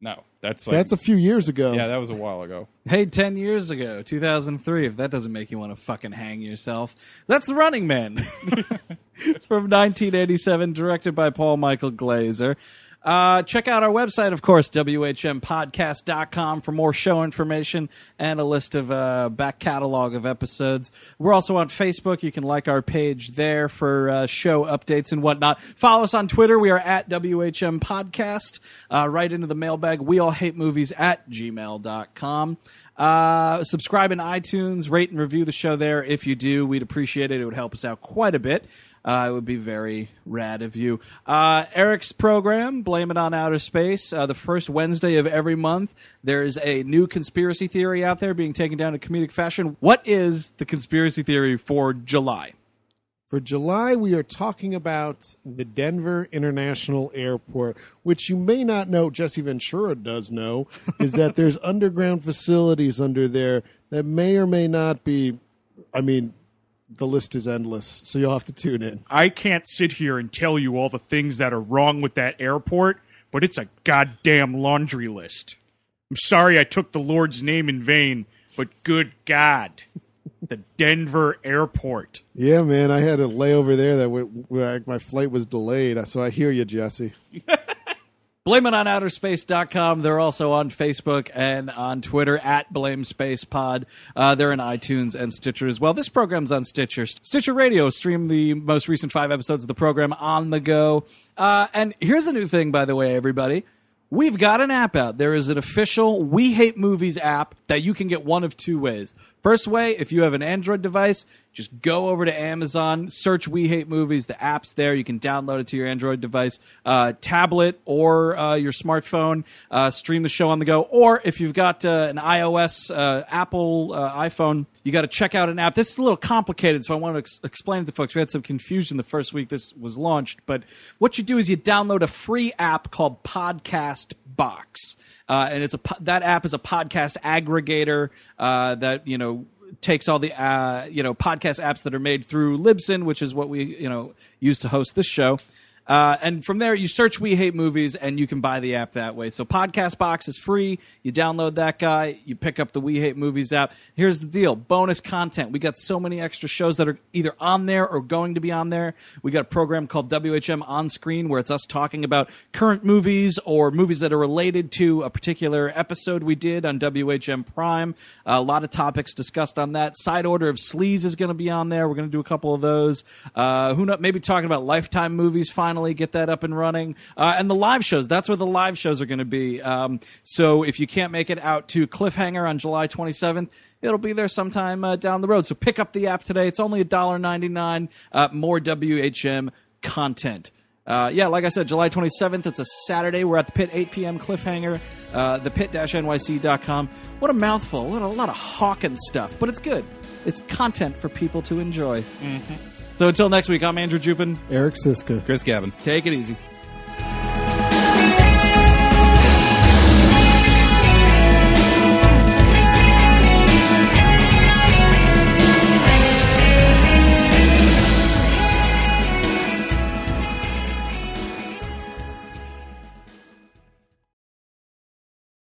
No, that's like, That's a few years ago. yeah. That was a while ago. Hey, 10 years ago, 2003, if that doesn't make you want to fucking hang yourself, that's Running Man. it's from 1987, directed by Paul Michael Glaser. Uh, check out our website, of course, WHMPodcast.com for more show information and a list of uh, back catalog of episodes. We're also on Facebook. You can like our page there for uh, show updates and whatnot. Follow us on Twitter. We are at WHM Podcast. Uh, right into the mailbag. We all hate movies at gmail.com. Uh, subscribe in iTunes, rate and review the show there. If you do, we'd appreciate it. It would help us out quite a bit. Uh, it would be very rad of you. Uh, Eric's program, Blame It on Outer Space, uh, the first Wednesday of every month. There's a new conspiracy theory out there being taken down in comedic fashion. What is the conspiracy theory for July? For July, we are talking about the Denver International Airport, which you may not know, Jesse Ventura does know, is that there's underground facilities under there that may or may not be. I mean, the list is endless, so you'll have to tune in. I can't sit here and tell you all the things that are wrong with that airport, but it's a goddamn laundry list. I'm sorry I took the Lord's name in vain, but good God. The Denver airport. Yeah, man, I had a layover there that went, my flight was delayed, so I hear you, Jesse. Blame it on outerspace.com. They're also on Facebook and on Twitter at Blame Space Pod. Uh, they're in iTunes and Stitcher as well. This program's on Stitcher. Stitcher Radio stream the most recent five episodes of the program on the go. Uh, and here's a new thing, by the way, everybody. We've got an app out. There is an official We Hate Movies app that you can get one of two ways. First way, if you have an Android device, just go over to Amazon, search We Hate Movies. The app's there. You can download it to your Android device, uh, tablet, or uh, your smartphone. Uh, stream the show on the go. Or if you've got uh, an iOS, uh, Apple uh, iPhone, you got to check out an app. This is a little complicated, so I want to ex- explain it to folks. We had some confusion the first week this was launched, but what you do is you download a free app called Podcast Box, uh, and it's a that app is a podcast aggregator uh, that you know takes all the uh, you know podcast apps that are made through Libsyn, which is what we you know use to host this show. Uh, and from there, you search We Hate Movies and you can buy the app that way. So, Podcast Box is free. You download that guy, you pick up the We Hate Movies app. Here's the deal bonus content. We got so many extra shows that are either on there or going to be on there. We got a program called WHM On Screen where it's us talking about current movies or movies that are related to a particular episode we did on WHM Prime. a lot of topics discussed on that. Side Order of Sleaze is going to be on there. We're going to do a couple of those. Uh, who knows? Maybe talking about Lifetime movies finally, get that up and running. Uh, and the live shows, that's where the live shows are going to be. Um, so if you can't make it out to Cliffhanger on July 27th, it'll be there sometime uh, down the road. So pick up the app today. It's only $1.99. Uh, more WHM content. Uh, yeah, like I said, July 27th, it's a Saturday. We're at the Pit, 8 p.m. cliffhanger, uh, thepit-nyc.com. What a mouthful. What a lot of hawking stuff, but it's good. It's content for people to enjoy. So until next week, I'm Andrew Jupin. Eric Szyszka. Chris Cabin. Take it easy.